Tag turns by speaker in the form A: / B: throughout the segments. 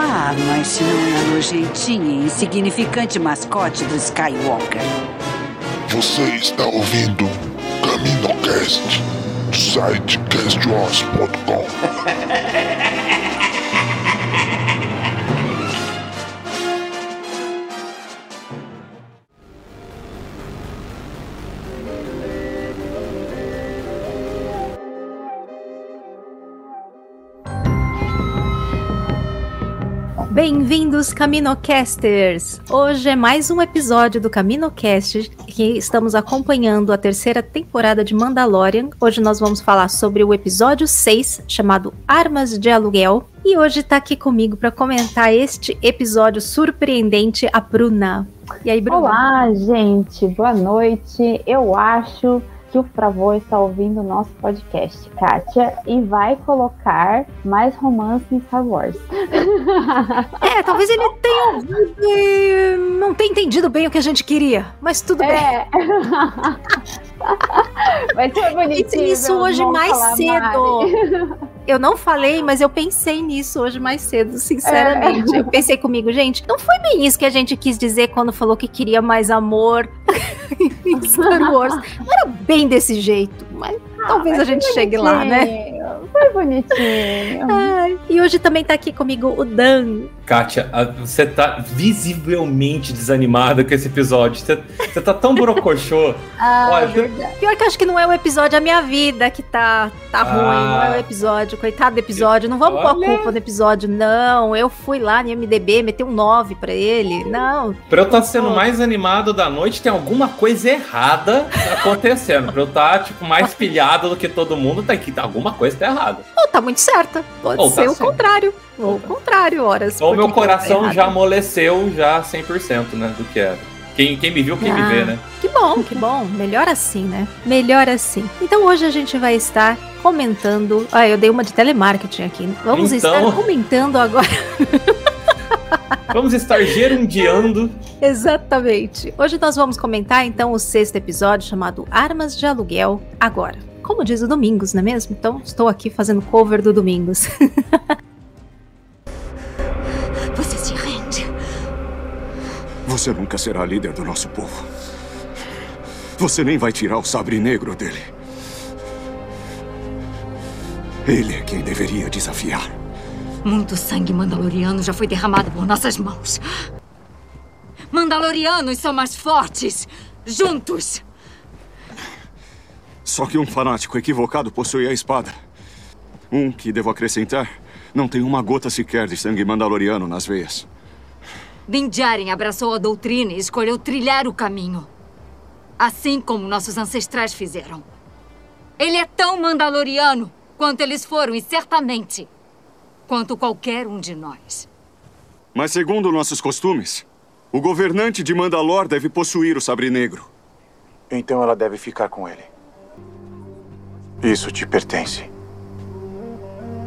A: Ah, mas se não é nojentinha e insignificante mascote do Skywalker.
B: Você está ouvindo CaminoCast do site castwars.com.
C: Bem-vindos, Caminocasters! Hoje é mais um episódio do CaminoCast que estamos acompanhando a terceira temporada de Mandalorian. Hoje nós vamos falar sobre o episódio 6, chamado Armas de Aluguel. E hoje tá aqui comigo para comentar este episódio surpreendente a Bruna. E aí, Bruna?
D: Olá, gente, boa noite. Eu acho que o Fravô está ouvindo o nosso podcast, Kátia, e vai colocar mais romance em Star Wars.
C: É, talvez ele tenha ouvido e não tenha entendido bem o que a gente queria, mas tudo
D: É. Vai ser
C: bem.
D: bonitinho. Meu
C: hoje mais cedo. Eu não falei, mas eu pensei nisso hoje mais cedo, sinceramente.
D: É.
C: Eu pensei comigo, gente, não foi bem isso que a gente quis dizer quando falou que queria mais amor em Star Wars. Não era bem desse jeito, mas talvez a gente chegue lá, né?
D: Foi bonitinho.
C: Ai, e hoje também tá aqui comigo o Dan.
E: Kátia, você tá visivelmente desanimada com esse episódio. Você, você tá tão brocochô.
D: Ah,
E: Olha,
D: verdade.
C: Pior que eu acho que não é o episódio A Minha Vida que tá, tá ruim, não é o episódio, coitado do episódio. Não vamos pôr a culpa no episódio, não. Eu fui lá no MDB, meti um 9 pra ele. Não.
E: Pra eu estar sendo mais animado da noite, tem alguma coisa errada acontecendo. Pra eu estar, tipo, mais pilhado do que todo mundo, tem que alguma coisa tá errada.
C: Ou tá muito certa. Pode
E: Ou tá
C: ser o
E: certo.
C: contrário. Ou o contrário, horas.
E: Ou
C: porque
E: meu coração já amoleceu já 100%, né, do que era. Quem, quem me viu, quem me
C: Ah.
E: vê, né?
C: Que bom, que bom. Melhor assim, né? Melhor assim. Então hoje a gente vai estar comentando. Ah, eu dei uma de telemarketing aqui. Vamos
E: Então.
C: estar comentando agora.
E: Vamos estar gerundiando.
C: Exatamente. Hoje nós vamos comentar então o sexto episódio chamado Armas de Aluguel agora. Como diz o Domingos, não é mesmo? Então estou aqui fazendo cover do Domingos.
F: Você
B: nunca será líder do nosso povo. Você nem vai tirar o sabre negro dele. Ele é quem deveria desafiar.
F: Muito sangue mandaloriano já foi derramado por nossas mãos. Mandalorianos são mais fortes. Juntos.
B: Só que um fanático equivocado possui a espada. Um que, devo acrescentar, não tem uma gota sequer de sangue mandaloriano nas veias.
F: Din Djarin abraçou a doutrina e escolheu trilhar o caminho. Assim como nossos ancestrais fizeram. Ele é tão mandaloriano quanto eles foram, e certamente quanto qualquer um de nós.
B: Mas segundo nossos costumes, o governante de Mandalor deve possuir o sabre negro.
G: Então ela deve ficar com ele. Isso te pertence.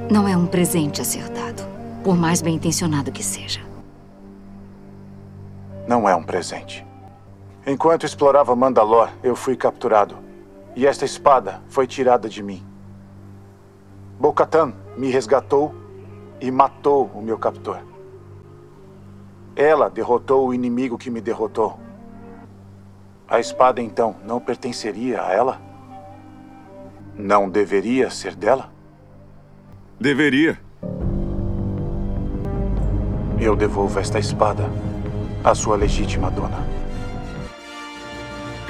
F: Não é um presente acertado, por mais bem intencionado que seja.
G: Não é um presente. Enquanto explorava Mandalor, eu fui capturado. E esta espada foi tirada de mim. Bo-Katan me resgatou e matou o meu captor. Ela derrotou o inimigo que me derrotou. A espada, então, não pertenceria a ela? Não deveria ser dela?
B: Deveria.
G: eu devolvo esta espada à sua legítima dona.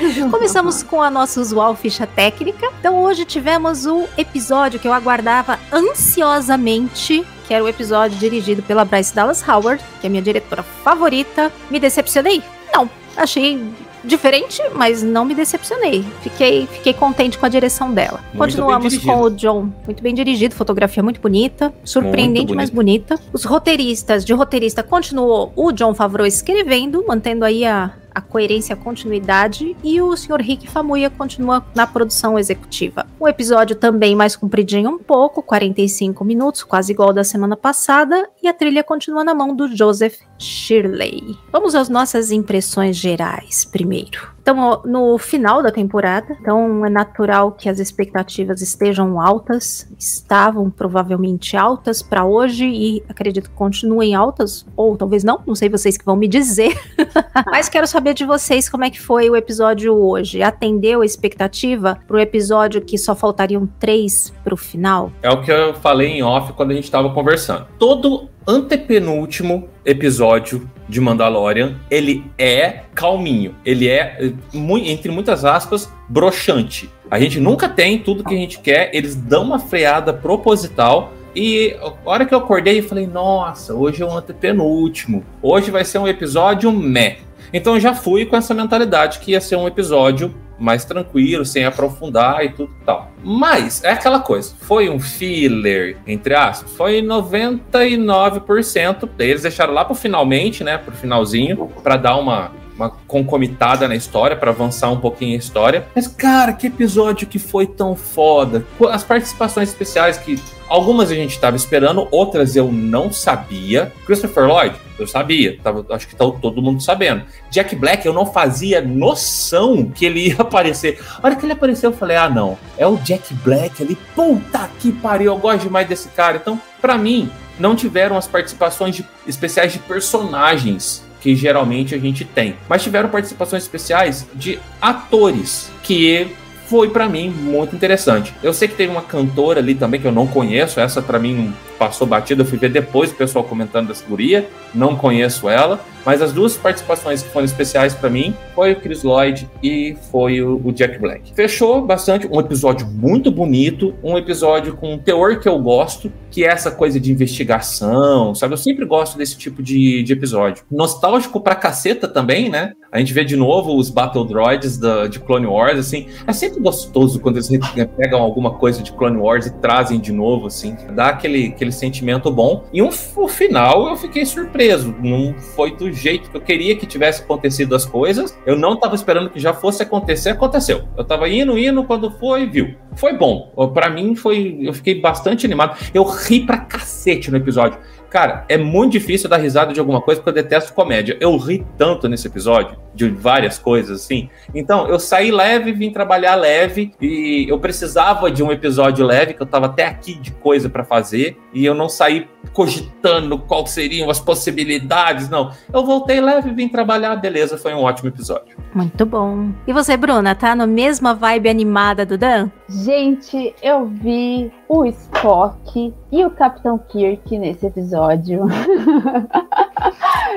C: Começamos com a nossa usual ficha técnica. Então hoje tivemos o episódio que eu aguardava ansiosamente, que era o episódio dirigido pela Bryce Dallas Howard, que é minha diretora favorita. Me decepcionei? Não. Achei diferente, mas não me decepcionei. Fiquei, fiquei contente com a direção dela.
E: Muito
C: Continuamos com o John, muito bem dirigido, fotografia muito bonita, surpreendente,
E: Muito
C: mas bonita. Os roteiristas, de roteirista continuou o John Favreau escrevendo, mantendo aí a, a coerência a continuidade, e o Sr. Rick Famuyiwa continua na produção executiva. O episódio também mais compridinho um pouco, 45 minutos, quase igual ao da semana passada, e a trilha continua na mão do Joseph Shirley. Vamos às nossas impressões gerais primeiro. Estamos no final da temporada, então é natural que as expectativas estejam altas, estavam provavelmente altas para hoje e acredito que continuem altas, ou talvez não, não sei vocês que vão me dizer. Mas quero saber de vocês como é que foi o episódio hoje. Atendeu a expectativa pro episódio que só faltariam três pro final?
E: É o que eu falei em off quando a gente tava conversando. Todo antepenúltimo episódio de Mandalorian, ele é calminho. Ele é, mu- entre muitas aspas, broxante. A gente nunca tem tudo que a gente quer, eles dão uma freada proposital. E a hora que eu acordei, eu falei, nossa, hoje é um antepenúltimo. Hoje vai ser um episódio meh. Então eu já fui com essa mentalidade que ia ser um episódio mais tranquilo, sem aprofundar e tudo e tal. Mas é aquela coisa, foi um filler, entre aspas, foi 99%. Eles deixaram lá pro finalmente, né, pro finalzinho, para dar uma uma concomitada na história para avançar um pouquinho a história. Mas cara, que episódio que foi tão foda. As participações especiais que algumas a gente estava esperando, outras eu não sabia. Christopher Lloyd, eu sabia, tava, acho que tá todo mundo sabendo. Jack Black, eu não fazia noção que ele ia aparecer. A hora que ele apareceu, eu falei: ah, não, é o Jack Black ali. Puta que pariu, eu gosto demais desse cara. Então, para mim, não tiveram as participações de- especiais de personagens que geralmente a gente tem, mas tiveram participações especiais de atores que foi pra mim muito interessante. Eu sei que teve uma cantora ali também que eu não conheço, essa pra mim passou batida, eu fui ver depois o pessoal comentando dessa guria, não conheço ela, mas as duas participações que foram especiais pra mim foi o Chris Lloyd e foi o, Jack Black. Fechou bastante, um episódio muito bonito, um episódio com um teor que eu gosto, que é essa coisa de investigação, sabe? Eu sempre gosto desse tipo de, de episódio. Nostálgico pra caceta também, né? A gente vê de novo os Battle Droids da, de Clone Wars, assim. É sempre gostoso quando eles re- pegam alguma coisa de Clone Wars e trazem de novo, assim. Dá aquele, aquele sentimento bom. E um, o final eu fiquei surpreso. Não foi do jeito que eu queria que tivesse acontecido as coisas. Eu não tava esperando que já fosse acontecer, aconteceu. Eu tava indo, indo, quando foi, viu. Foi bom. Pra mim foi. Eu fiquei bastante animado. Eu ri pra cacete no episódio. Cara, é muito difícil dar risada de alguma coisa porque eu detesto comédia. Eu ri tanto nesse episódio, de várias coisas assim. Então, eu saí leve, vim trabalhar leve, e eu precisava de um episódio leve, que eu tava até aqui de coisa pra fazer, e eu não saí cogitando qual seriam as possibilidades, não. Eu voltei leve, vim trabalhar, beleza, foi um ótimo episódio.
C: Muito bom. E você, Bruna, tá na mesma vibe animada do Dan?
D: Gente, eu vi o Spock e o Capitão Kirk nesse episódio.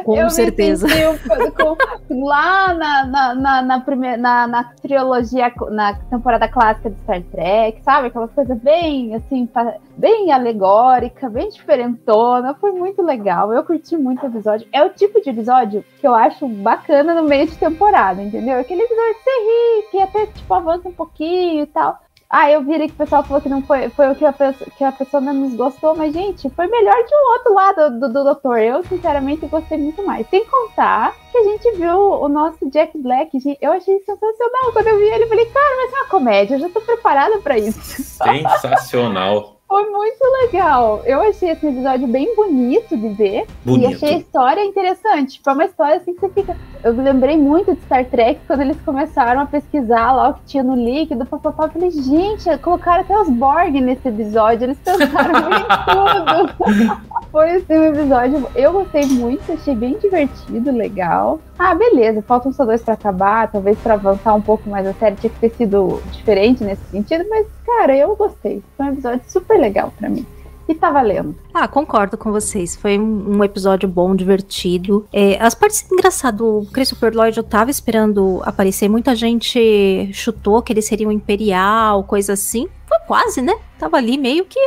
C: Com
D: Eu
C: certeza.
D: senti pouco- lá na, na, na, na, primeira, na, na trilogia, na temporada clássica de Star Trek, sabe? Aquela coisa bem, assim, bem alegórica, bem diferentona. Foi muito legal. Eu curti muito o episódio. É o tipo de episódio que eu acho bacana no meio de temporada, entendeu? Aquele episódio que você ri, que até, tipo, avança um pouquinho e tal. Ah, eu vi que o pessoal falou que não foi, foi o que a, pessoa, que a pessoa menos gostou, mas, gente, foi melhor que o outro lado do, do Doutor. Eu, sinceramente, gostei muito mais. Sem contar que a gente viu o nosso Jack Black, gente, eu achei sensacional. Quando eu vi ele, eu falei, cara, vai ser uma comédia, eu já tô preparada pra isso.
E: Sensacional.
D: Foi muito legal. Eu achei esse episódio bem bonito de ver.
E: Bonito.
D: E achei a história interessante. Tipo, é uma história assim que você fica. Eu lembrei muito de Star Trek quando eles começaram a pesquisar lá o que tinha no líquido. Papapá. Eu falei, gente, colocaram até os Borg nesse episódio. Eles pensaram em tudo. Foi assim um episódio. Eu gostei muito, achei bem divertido, legal. Ah, beleza, faltam só dois pra acabar, talvez pra avançar um pouco mais a série tinha que ter sido diferente nesse sentido, mas, cara, eu gostei. Foi um episódio super legal pra mim. E tá valendo.
C: Ah, concordo com vocês. Foi um, um episódio bom, divertido. É, as partes engraçado, o Christopher Lloyd eu tava esperando aparecer. Muita gente chutou que ele seria um imperial, coisa assim. Foi quase, né? Tava ali meio que.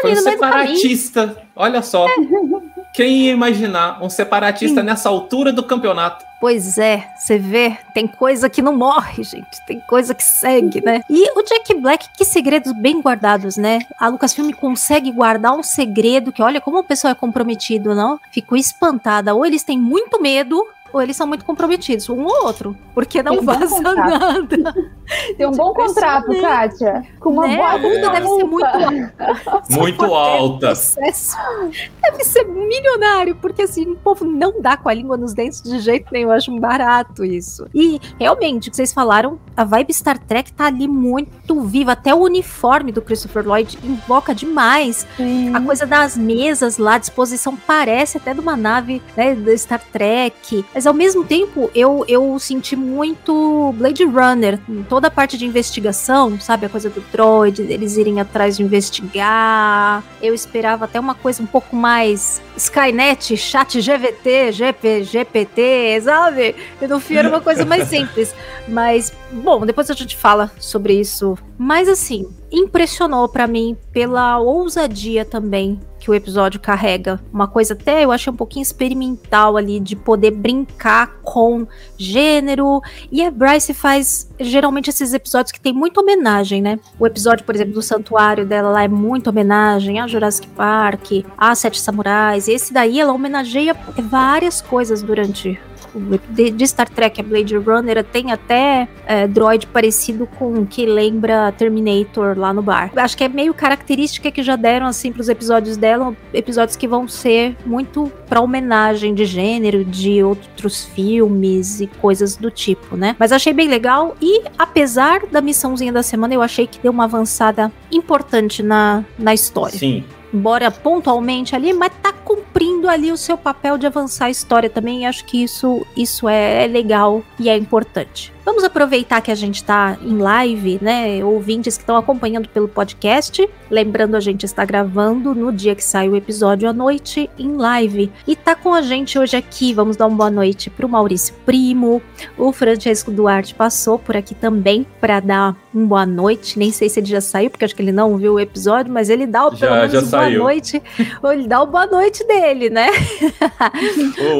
E: Foi
C: Ali
E: um
C: no meio do caminho.
E: separatista. Olha só. Quem ia imaginar um separatista nessa altura do campeonato?
C: Pois é, você vê, tem coisa que não morre, gente. Tem coisa que segue, né? E o Jack Black, que segredos bem guardados, né? A Lucasfilm consegue guardar um segredo que, olha, como o pessoal é comprometido, não? Fico espantada. Ou eles têm muito medo, ou eles são muito comprometidos, um ou outro. Porque não
D: Tem um bom
C: vaza
D: contrato.
C: nada.
D: Tem um bom contrato, Kátia. Com uma
C: Né?
D: boa
C: A multa deve ser muito
D: multa.
E: Muito alta.
C: deve ser milionário, porque assim, o povo não dá com a língua nos dentes de jeito nenhum. Eu acho barato isso. E realmente, o que vocês falaram, a vibe Star Trek tá ali muito viva. Até o uniforme do Christopher Lloyd invoca demais. A coisa das mesas lá, a disposição parece até de uma nave né, da Star Trek. Mas ao mesmo tempo, eu, eu senti muito Blade Runner. em Toda a parte de investigação, sabe? A coisa do droid, eles irem atrás de investigar. Eu esperava até uma coisa um pouco mais Skynet, chat GVT, GP, GPT, sabe? E no fim era uma coisa mais simples. Mas, bom, depois a gente fala sobre isso. Mas assim, impressionou pra mim pela ousadia também que o episódio carrega. Uma coisa até eu achei um pouquinho experimental ali de poder brincar com gênero. E a Bryce faz geralmente esses episódios que tem muita homenagem, né? O episódio, por exemplo, do santuário dela lá é muita homenagem a Jurassic Park, a Sete Samurais. Esse daí ela homenageia várias coisas durante de, de Star Trek, a Blade Runner tem até é, droid parecido com o que lembra Terminator lá no bar. Acho que é meio característica que já deram assim pros episódios dela, episódios que vão ser muito pra homenagem de gênero, de outros filmes e coisas do tipo, né? Mas achei bem legal e apesar da missãozinha da semana, eu achei que deu uma avançada importante na, na história
E: Sim.
C: Embora pontualmente ali, mas tá cumprindo ali o seu papel de avançar a história também. E acho que isso, isso é, é legal e é importante. Vamos aproveitar que a gente tá em live, né? Ouvintes que estão acompanhando pelo podcast. Lembrando, a gente está gravando no dia que sai o episódio à noite em live. E tá com a gente hoje aqui. Vamos dar uma boa noite pro Maurício Primo. O Francesco Duarte passou por aqui também para dar uma boa noite. Nem sei se ele já saiu, porque acho que ele não viu o episódio, mas ele dá o pelo
E: Já-
C: menos
E: já
C: o boa
E: saiu.
C: noite. Ele dá o boa noite dele, né?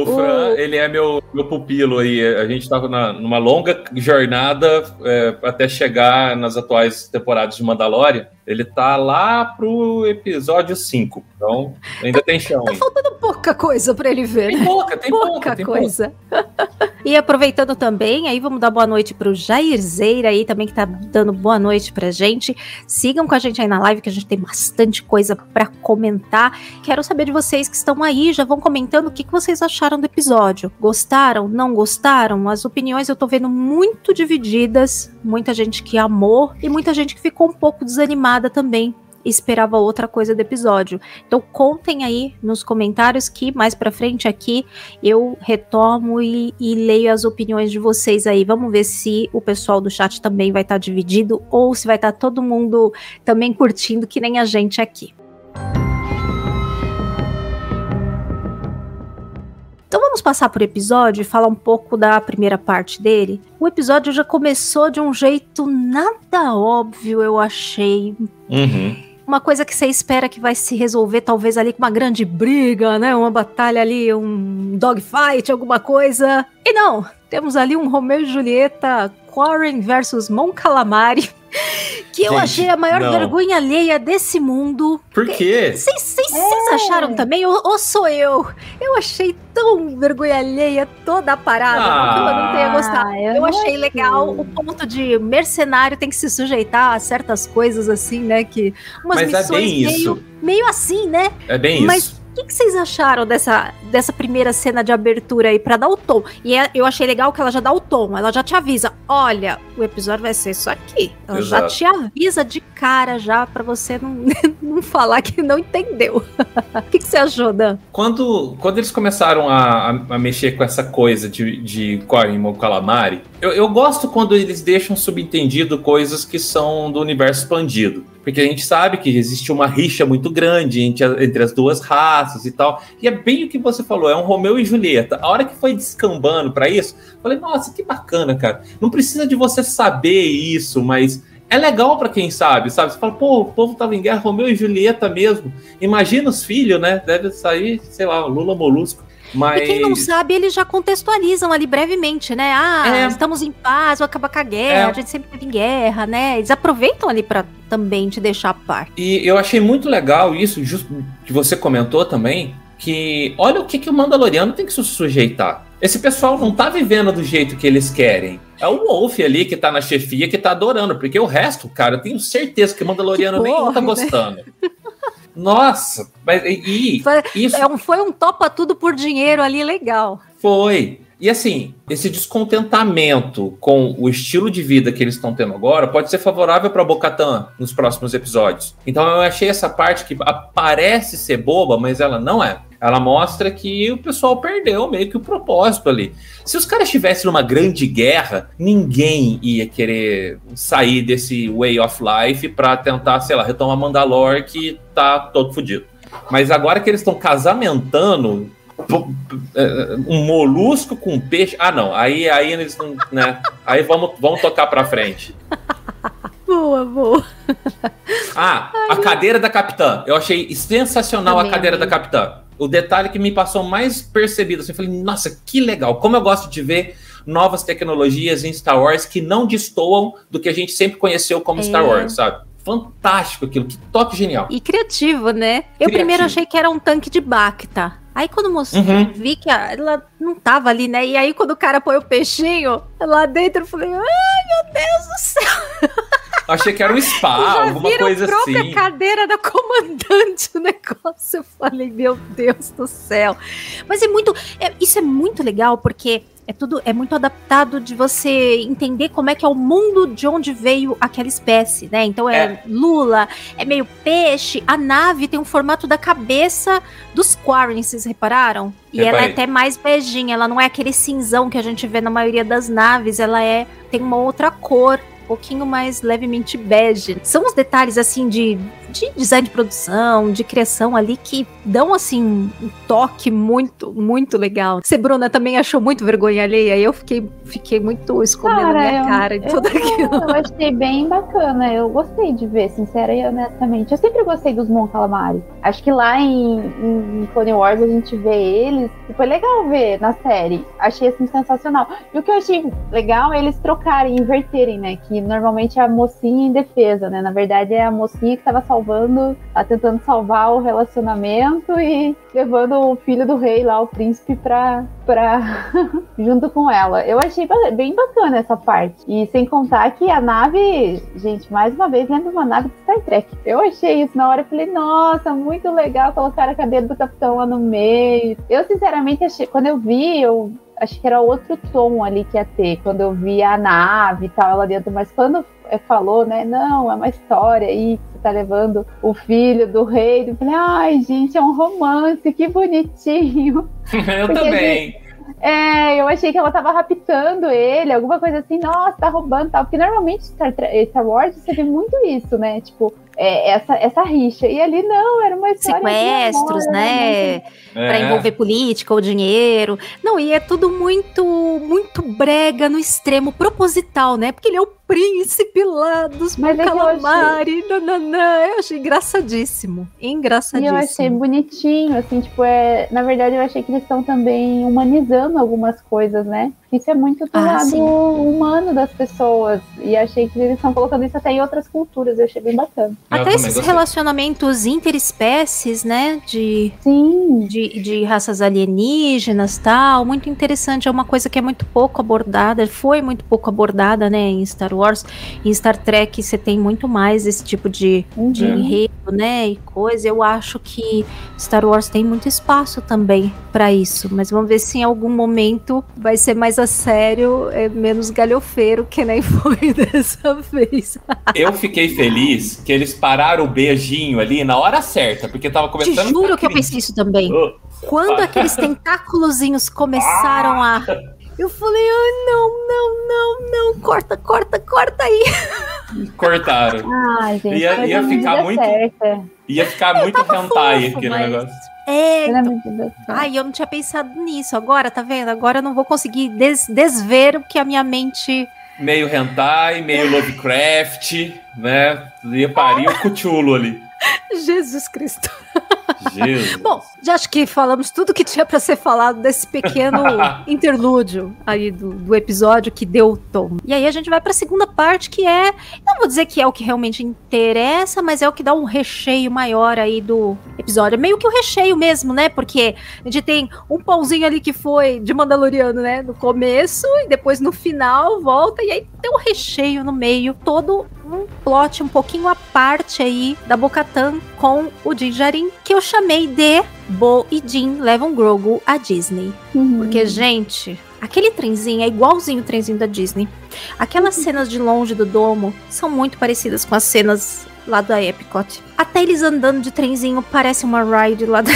E: O Fran, ele é meu, meu pupilo aí. A gente tava na, numa longa jornada é, até chegar nas atuais temporadas de Mandalorian. Ele tá lá pro episódio 5. Então, ainda tem chão.
C: Tá faltando pouca coisa pra ele ver.
E: Tem
C: né?
E: pouca, tem pouca, tem
C: coisa. e aproveitando também, aí vamos dar boa noite pro Jairzeira aí também que tá dando boa noite pra gente. Sigam com a gente aí na live que a gente tem bastante coisa pra comentar. Quero saber de vocês que estão aí, já vão comentando o que, que vocês acharam do episódio. Gostaram? Não gostaram? As opiniões eu tô vendo muito divididas. Muita gente que amou e muita gente que ficou um pouco desanimada também esperava outra coisa do episódio. Então contem aí nos comentários que mais pra frente aqui eu retomo e, e leio as opiniões de vocês aí. Vamos ver se o pessoal do chat também vai estar dividido ou se vai estar todo mundo também curtindo que nem a gente aqui. Vamos passar por episódio e falar um pouco da primeira parte dele. O episódio já começou de um jeito nada óbvio, eu achei
E: Uhum.
C: uma coisa que você espera que vai se resolver, talvez ali com uma grande briga, né? Uma batalha ali, um dogfight, alguma coisa. E não, temos ali um Romeu e Julieta, Quarren versus Mon Calamari. Que eu
E: Gente,
C: achei a maior
E: não.
C: vergonha alheia desse mundo.
E: Por quê?
C: Vocês vocês acharam também? Ou, ou sou eu? Eu achei tão vergonha alheia toda a parada.
E: Ah.
C: não que eu não tenha gostado.
D: Eu
C: eu
D: não
C: achei legal o ponto de mercenário tem que se sujeitar a certas coisas assim, né? Que umas
E: Mas é
C: missões
E: bem
C: meio,
E: isso.
C: meio assim, né?
E: É bem
C: Mas
E: isso.
C: O que, que vocês acharam dessa, dessa primeira cena de abertura aí pra dar o tom? E é- eu achei legal que ela já dá o tom, ela já te avisa: olha, o episódio vai ser isso aqui. Ela já
E: Exato.
C: te avisa de cara já pra você não, não falar que não entendeu. O que, que você achou, Dan?
E: Quando, quando eles começaram a, a- mexer com essa coisa de, de Quarim ou Calamari, Eu, eu gosto quando eles deixam subentendido coisas que são do universo expandido. Porque a gente sabe que existe uma rixa muito grande entre, entre as duas raças e tal. E é bem o que você falou, é um Romeu e Julieta. A hora que foi descambando pra isso, falei, nossa, que bacana, cara. Não precisa de você saber isso, mas é legal pra quem sabe, sabe? Você fala, pô, o povo tava em guerra, Romeu e Julieta mesmo. Imagina os filhos, né? Deve sair, sei lá, Lula Molusco. Mas...
C: E quem não sabe, eles já contextualizam ali brevemente, né? Ah,
E: É.
C: estamos em paz, vai acabar com a guerra,
E: É.
C: a gente sempre teve em guerra, né? Eles aproveitam ali pra também te deixar a par.
E: E eu achei muito legal isso, justo que você comentou também, que olha o que, que o Mandaloriano tem que se sujeitar. Esse pessoal não tá vivendo do jeito que eles querem. É o Wolf ali que tá na chefia que tá adorando, porque o resto, cara, eu tenho certeza que o Mandaloriano
C: Que
E: tá
C: porra, né?
E: Nossa, mas e, e
C: Foi,
E: isso
C: é um, foi um topa tudo por dinheiro ali legal.
E: foi. E assim, esse descontentamento com o estilo de vida que eles estão tendo agora pode ser favorável para Bocatan nos próximos episódios. Então eu achei essa parte que parece ser boba, mas ela não é. Ela mostra que o pessoal perdeu meio que o propósito ali. Se os caras estivessem numa grande guerra, ninguém ia querer sair desse way of life para tentar, sei lá, retomar Mandalore que tá todo fodido. Mas agora que eles estão casamentando um molusco com peixe. Ah, não. Aí, aí eles não. Né? Aí vamos, vamos tocar pra frente.
C: Boa, boa.
E: Ah, a cadeira da capitã. Eu achei sensacional
C: Também
E: a cadeira
C: amei.
E: da capitã. O detalhe que me passou mais percebido, assim, eu falei, nossa, que legal. Como eu gosto de ver novas tecnologias em Star Wars que não destoam do que a gente sempre conheceu como
C: É.
E: Star Wars, sabe? Fantástico aquilo, que toque genial.
C: E criativo, né? Eu
E: Criativo.
C: primeiro achei que era um tanque de Bacta. Aí quando mostrou,
E: Uhum.
C: vi que ela não tava ali, né? E aí quando o cara põe o peixinho lá dentro, eu falei, ai meu Deus do céu!
E: Eu achei que era um spa,
C: já
E: alguma coisa
C: a própria
E: assim.
C: cadeira da comandante o negócio. Eu falei, meu Deus do céu. Mas é muito. é- isso é muito legal, porque é tudo. É muito adaptado de você entender como é que é o mundo de onde veio aquela espécie, né? Então é,
E: É.
C: lula, é meio peixe. A nave tem um formato da cabeça dos Quarren, vocês repararam? E ela é
E: Reparei.
C: até mais beijinha, ela não é aquele cinzão que a gente vê na maioria das naves, ela é tem uma outra cor, um pouquinho mais levemente bege. São os detalhes assim de, de design de produção, de criação ali que dão assim um toque muito, muito legal. Você, Bruna, também achou muito vergonha alheia e eu fiquei, fiquei muito escondendo a minha
D: eu-
C: cara de
D: eu,
C: tudo aquilo.
D: eu achei bem bacana. Eu gostei de ver, sincera e honestamente. Eu sempre gostei dos Mon Calamari. Acho que lá em, em Clone Wars a gente vê eles. E foi legal ver na série. Achei assim sensacional. E o que eu achei legal é eles trocarem, inverterem, né? Que normalmente é a mocinha em defesa, né? Na verdade é a mocinha que tava salvando, tá tentando salvar o relacionamento e levando o filho do rei lá, o príncipe, pra, pra junto com ela. Eu achei bem bacana essa parte. E sem contar que a nave, gente, mais uma vez lembra uma nave de Star Trek. Eu achei isso na hora, eu falei, nossa, muito legal colocar a cadeira do capitão lá no meio. Eu, sinceramente, achei, quando eu vi, eu achei que era outro tom ali que ia ter, quando eu vi a nave e tal lá dentro, mas quando falou, né, não, é uma história aí, que você tá levando o filho do rei, eu falei, ai, gente, é um romance, que bonitinho.
E: Eu
D: Porque,
E: também.
D: É, eu achei que ela tava raptando ele, alguma coisa assim, nossa, tá roubando tal. Porque normalmente Star, Tre- Star Wars você vê muito isso, né? Tipo, é, essa, essa rixa. E ali não, era uma história. de
C: Sequestros,
D: amor,
C: né? Pra
E: É.
C: envolver política ou dinheiro. Não, e é tudo muito, muito brega no extremo proposital, né? Porque ele é o príncipe lá dos
D: Mas é que eu
C: calamari, nananã. Eu achei engraçadíssimo.
D: E
C: Engraçadíssimo.
D: eu achei bonitinho, assim, tipo, é, na verdade eu achei que eles estão também humanizando algumas coisas, né? Isso é muito do
C: Ah,
D: lado
C: sim.
D: humano das pessoas. E achei que eles estão colocando isso até em outras culturas, eu achei bem bacana.
C: Até esses relacionamentos interespécies, né? De,
D: Sim.
C: de, de raças alienígenas tal. Muito interessante. É uma coisa que é muito pouco abordada. Foi muito pouco abordada, né? Em Star Wars. Em Star Trek você tem muito mais esse tipo de, de
D: Uhum.
C: enredo, né? E coisa. Eu acho que Star Wars tem muito espaço também pra isso. Mas vamos ver se em algum momento vai ser mais a sério, é menos galhofeiro, que nem foi dessa vez.
E: Eu fiquei feliz que eles pararam o beijinho ali na hora certa, porque tava
C: Te
E: começando.
C: juro que eu pensei isso também.
E: Oh.
C: Quando aqueles tentáculozinhos começaram a. Eu falei, ai, não, não, não, não, corta, corta, corta aí.
E: Cortaram.
D: Ai, gente,
E: ia,
D: foi
E: ia ficar muito.
D: certa.
E: Ia ficar muito hentai aquele
C: mas-
E: negócio.
C: É,
D: na
C: então-. Ai, eu não tinha pensado nisso. Agora, tá vendo? Agora eu não vou conseguir des- desver o que a minha mente.
E: Meio hentai, meio Lovecraft, né? Ia parir o cuchulo ali.
C: Jesus Cristo.
E: Jesus.
C: Bom, já acho que falamos tudo que tinha pra ser falado desse pequeno interlúdio aí do, do episódio que deu o tom. E aí a gente vai pra segunda parte, que é. Não vou dizer que é o que realmente interessa, mas é o que dá um recheio maior aí do episódio. É meio que o recheio mesmo, né? Porque a gente tem um pãozinho ali que foi de Mandaloriano, né? No começo, e depois no final volta, e aí tem um recheio no meio, todo um plot um pouquinho à parte aí da Bocatan com o Din Djarin, que eu chamei de Bo e Din levam Grogu à Disney. Porque, gente, aquele trenzinho é igualzinho o trenzinho da Disney. Aquelas cenas de longe do domo são muito parecidas com as cenas lá da Epcot. Até eles andando de trenzinho parece uma ride lá da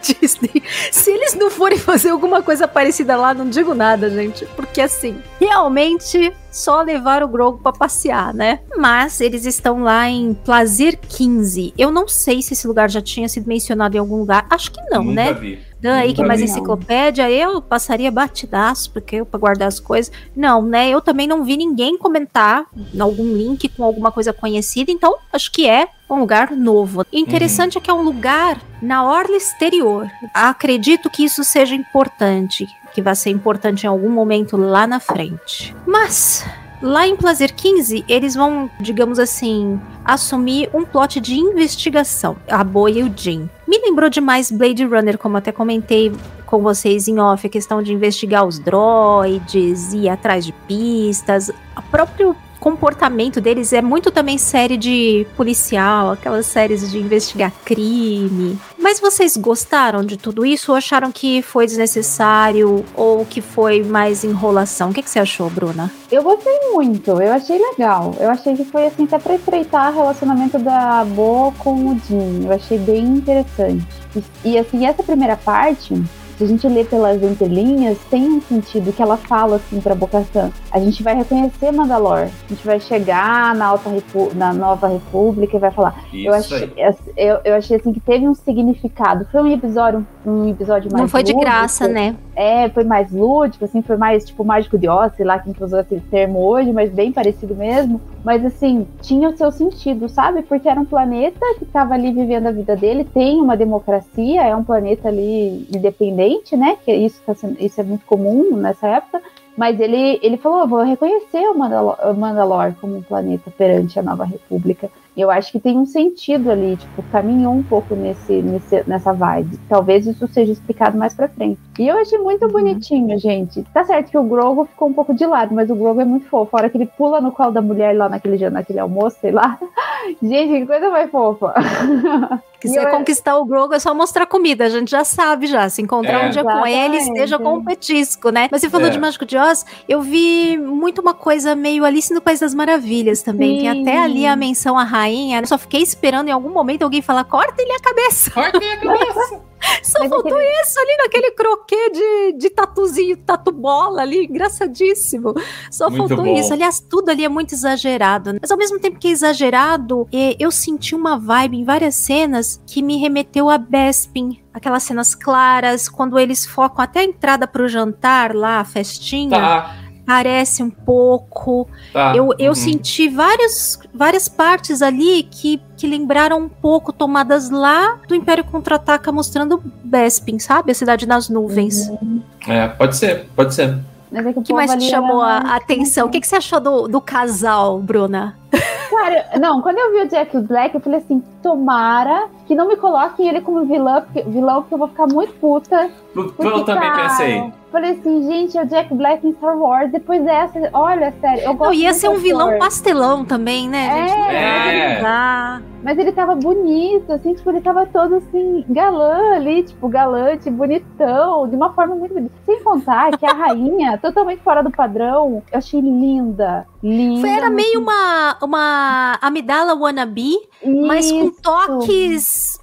C: Disney. Se eles não forem fazer alguma coisa parecida lá, não digo nada, gente. Porque assim, realmente só levar o Grogu pra passear, né? Mas eles estão lá em Plazir 15. Eu não sei se esse lugar já tinha sido mencionado em algum lugar. Acho que não,
E: Nunca
C: né?
E: vi.
C: Dan aí, que é mais enciclopédia, eu passaria batidaço, porque eu pra guardar as coisas. Não, né? Eu também não vi ninguém comentar em algum link com alguma coisa conhecida, então acho que é um lugar novo. Interessante é que é um lugar na orla exterior. Acredito que isso seja importante, que vai ser importante em algum momento lá na frente. Mas Lá em Plazer 15, eles vão, digamos assim, assumir um plot de investigação. A Boa e o Jim. Me lembrou demais Blade Runner, como até comentei com vocês em off, a questão de investigar os droids, ir atrás de pistas. O próprio comportamento deles é muito também série de policial, aquelas séries de investigar crime. Mas vocês gostaram de tudo isso ou acharam que foi desnecessário ou que foi mais enrolação? O que, que você achou, Bruna?
D: Eu gostei muito, eu achei legal. Eu achei que foi assim, até pra estreitar o relacionamento da Bo com o Jim. Eu achei bem interessante. E, e, assim, essa primeira parte, se a gente lê pelas entrelinhas, tem um sentido que ela fala assim pra Bocatan. A gente vai reconhecer Mandalor. A gente vai chegar na, Alta Repu na Nova República e vai falar. eu,
E: Isso
D: achei, eu, eu achei assim que teve um significado. Foi um episódio, um episódio mais
C: Não foi de
D: lúdico.
C: graça, né?
D: É, foi mais lúdico, assim, foi mais tipo mágico de Oz, sei lá quem que usou esse termo hoje, mas bem parecido mesmo. Mas assim, tinha o seu sentido, sabe? Porque era um planeta que estava ali vivendo a vida dele, tem uma democracia, é um planeta ali independente, né? Que isso, tá sendo, isso é muito comum nessa época. Mas ele, ele falou: "Eu vou reconhecer o Mandalor, o Mandalor como um planeta perante a nova república. Eu acho que tem um sentido ali, tipo, caminhou um pouco nesse, nesse, nessa vibe. Talvez isso seja explicado mais pra frente. E eu achei muito bonitinho, gente. Tá certo que o Grogo ficou um pouco de lado, mas o Grogo é muito fofo. A hora que ele pula no colo da mulher lá naquele, jan- naquele almoço, sei lá. Gente, que coisa mais fofa.
C: Quiser
D: E eu-
C: conquistar o Grogu é só mostrar comida, a gente já sabe já. Se encontrar
E: É.
C: um dia com ele,
D: Exatamente.
C: esteja com um petisco, né? Mas você falou
E: É.
C: de Mágico de Oz, eu vi muito uma coisa meio Alice no País das Maravilhas também. Tem
D: Sim.
C: até ali a menção à rainha. Eu só fiquei esperando em algum momento alguém falar, corta ele a cabeça.
E: Cortem a cabeça.
C: Só
D: Mas
C: faltou isso ali naquele croquê de, de tatuzinho, tatu bola ali, engraçadíssimo. Só
E: Muito
C: faltou
E: bom.
C: isso. Aliás, tudo ali é muito exagerado. Mas ao mesmo tempo que é exagerado, eh, eu senti uma vibe em várias cenas que me remeteu a Bespin. Aquelas cenas claras, quando eles focam até a entrada pro jantar lá, a festinha.
E: Tá,
C: Parece um pouco.
E: tá.
C: Eu, eu
E: Uhum.
C: senti várias, várias partes ali que, que lembraram um pouco tomadas lá do Império Contra-Ataca, mostrando Bespin, sabe? A Cidade nas Nuvens.
E: É, pode ser, pode ser.
D: Mas é que o
C: que mais te chamou
D: era
C: a atenção? O que, que você achou do, do casal, Bruna?
D: Cara, não, quando eu vi o Jack Black, eu falei assim: tomara que não me coloquem ele como vilão, porque, vilão, porque eu vou ficar muito puta.
E: Eu
D: Porque,
E: também
D: cara,
E: pensei.
D: Falei assim, gente, é o Jack Black em Star Wars. Depois dessa, olha, sério, eu gosto
C: Não, ia
D: muito
C: ser um vilão
D: ator.
C: pastelão também, né, gente?
E: É.
C: dá.
D: Mas ele tava bonito, assim, tipo, ele tava todo assim, galã ali, tipo, galante, bonitão, de uma forma muito bonita. Sem contar que a rainha, totalmente fora do padrão, eu achei linda. Linda.
C: Foi, era meio uma, uma Amidala wannabe, mas com
D: Isso.
C: toques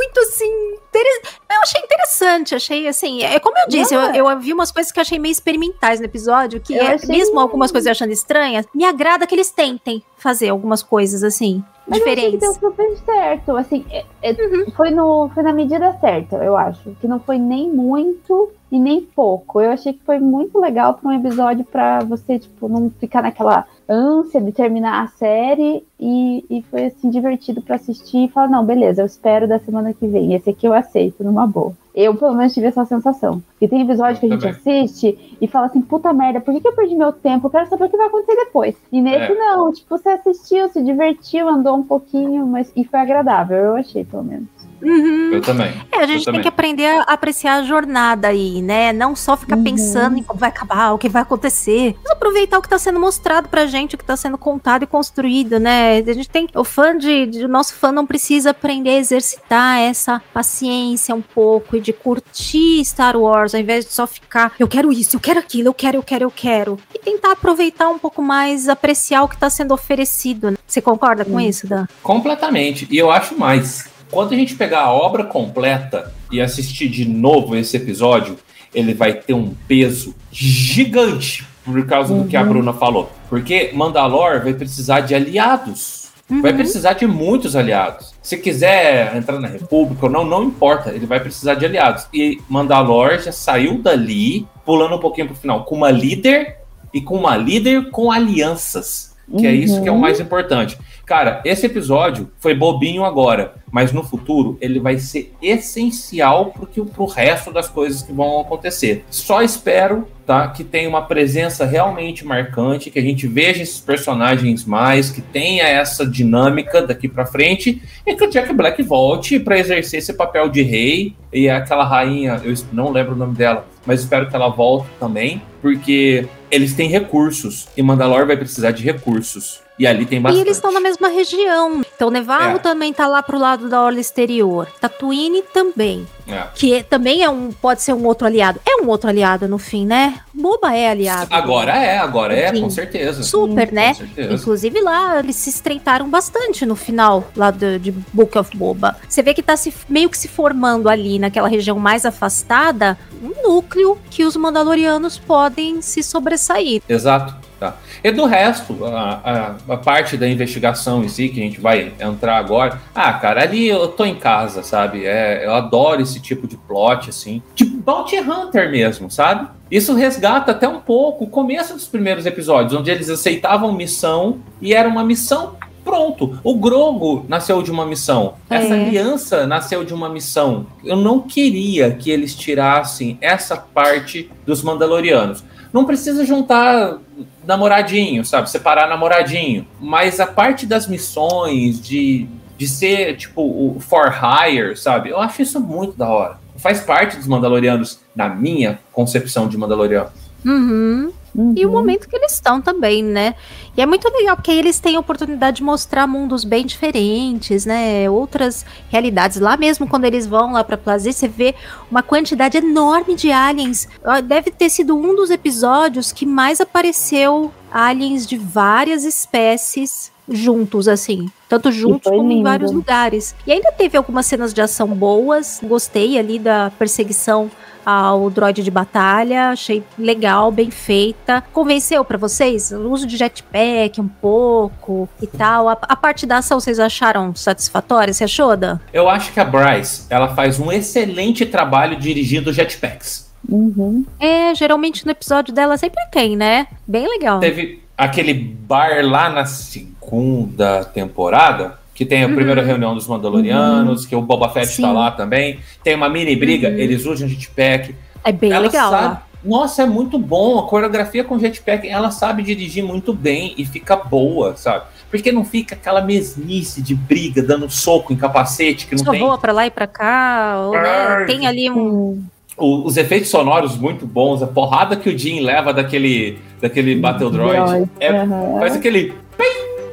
C: muito assim. Eu achei interessante, achei assim. É como eu disse, eu, eu, vi umas coisas que eu achei meio experimentais no episódio, que é, mesmo algumas coisas achando estranhas, me agrada que eles tentem fazer algumas coisas assim.
D: Mas diferentes. Eu achei que deu super certo. Assim, é, é, uhum. foi, no, foi na medida certa, eu acho. Que não foi nem muito e nem pouco. Eu achei que foi muito legal para um episódio para você, tipo, não ficar naquela ânsia de terminar a série e, e foi assim divertido para assistir e falar, não, beleza, eu espero da semana que vem. Esse aqui eu aceito numa boa. Eu, pelo menos, tive essa sensação. E tem episódio que a gente assiste e fala assim, puta merda, por que, que, eu perdi meu tempo? Eu quero saber o que vai acontecer depois. E nesse, é. não. Tipo, você assistiu, se divertiu, andou um pouquinho, mas e foi agradável, eu achei, pelo menos.
E: Uhum. Eu também.
C: É, a gente
E: tem
C: também. que aprender a apreciar a jornada aí, né? Não só ficar uhum. pensando em como vai acabar, o que vai acontecer. Mas aproveitar o que está sendo mostrado pra gente, o que está sendo contado e construído, né? A gente tem. O fã de, de. O nosso fã não precisa aprender a exercitar essa paciência um pouco e de curtir Star Wars, ao invés de só ficar, eu quero isso, eu quero aquilo, eu quero, eu quero, eu quero. E tentar aproveitar um pouco mais, apreciar o que está sendo oferecido. Né? Você concorda com isso, Dan?
E: Completamente. E eu acho mais quando a gente pegar a obra completa e assistir de novo esse episódio, ele vai ter um peso gigante por causa uhum. do que a uhum. Bruna falou. Porque Mandalor vai precisar de aliados. Uhum. Vai precisar de muitos aliados. Se quiser entrar na República ou não, não importa. Ele vai precisar de aliados. E Mandalor já saiu dali, pulando um pouquinho pro final, com uma líder e com uma líder com alianças. Que uhum. é isso que é o mais importante. Cara, esse episódio foi bobinho agora, mas no futuro ele vai ser essencial pro, pro resto das coisas que vão acontecer. Só espero, tá, que tenha uma presença realmente marcante, que a gente veja esses personagens mais, que tenha essa dinâmica daqui para frente e que o Jack Black volte para exercer esse papel de rei e aquela rainha, eu não lembro o nome dela, mas espero que ela volte também, porque eles têm recursos e Mandalor vai precisar de recursos. E ali tem bastante.
C: E eles estão na mesma região. Então, Nevarro é. também tá lá pro lado da orla exterior. Tatooine também. É. Que também é um, pode ser um outro aliado. É um outro aliado no fim, né? Boba é aliado.
E: Agora é, agora é, com certeza.
C: Super, Sim, né? Certeza. Inclusive lá, eles se estreitaram bastante no final lá do, de Book of Boba. Você vê que tá se, meio que se formando ali naquela região mais afastada um núcleo que os Mandalorianos podem se sobressair.
E: Exato. Tá. E do resto, a, a, a, parte da investigação em si, que a gente vai entrar agora, ah, cara, ali eu tô em casa, sabe? É, eu adoro esse tipo de plot, assim. Tipo Bounty Hunter mesmo, sabe? Isso resgata até um pouco o começo dos primeiros episódios, onde eles aceitavam missão e era uma missão pronto. O Grogo nasceu de uma missão. É. Essa aliança nasceu de uma missão. Eu não queria que eles tirassem essa parte dos Mandalorianos. Não precisa juntar namoradinho, sabe? Separar namoradinho. Mas a parte das missões, de, de ser, tipo, o for hire, sabe? Eu acho isso muito da hora. Faz parte dos Mandalorianos, na minha concepção de Mandaloriano.
C: Uhum. Uhum. E o momento que eles estão também, né? E é muito legal, porque aí eles têm a oportunidade de mostrar mundos bem diferentes, né? Outras realidades. Lá mesmo, quando eles vão lá pra Plaza, você vê uma quantidade enorme de aliens. Deve ter sido um dos episódios que mais apareceu aliens de várias espécies juntos, assim. Tanto juntos como lindo. em vários lugares. E ainda teve algumas cenas de ação boas. Gostei ali da perseguição ao droid de batalha. Achei legal, bem feita. Convenceu para vocês? O uso de jetpack um pouco e tal. A, a, parte da ação vocês acharam satisfatória? Você achou, Dan?
E: Eu acho que a Bryce, ela faz um excelente trabalho dirigindo jetpacks.
C: Uhum. É, geralmente no episódio dela sempre tem, né? Bem legal.
E: Teve aquele bar lá na segunda temporada que tem a uhum. primeira reunião dos Mandalorianos, uhum. que o Boba Fett tá Sim. tá lá também. Tem uma mini briga, uhum. eles usam jetpack.
C: É bem ela legal.
E: Sabe, nossa, é muito bom. A coreografia com jetpack, ela sabe dirigir muito bem e fica boa, sabe? Porque não fica aquela mesmice de briga, dando soco em capacete que não Só tem.
C: voa pra lá e pra cá, ou, né, tem ali um
E: os efeitos sonoros muito bons, a porrada que o Jim leva daquele, daquele Battle Droid. É, Faz aquele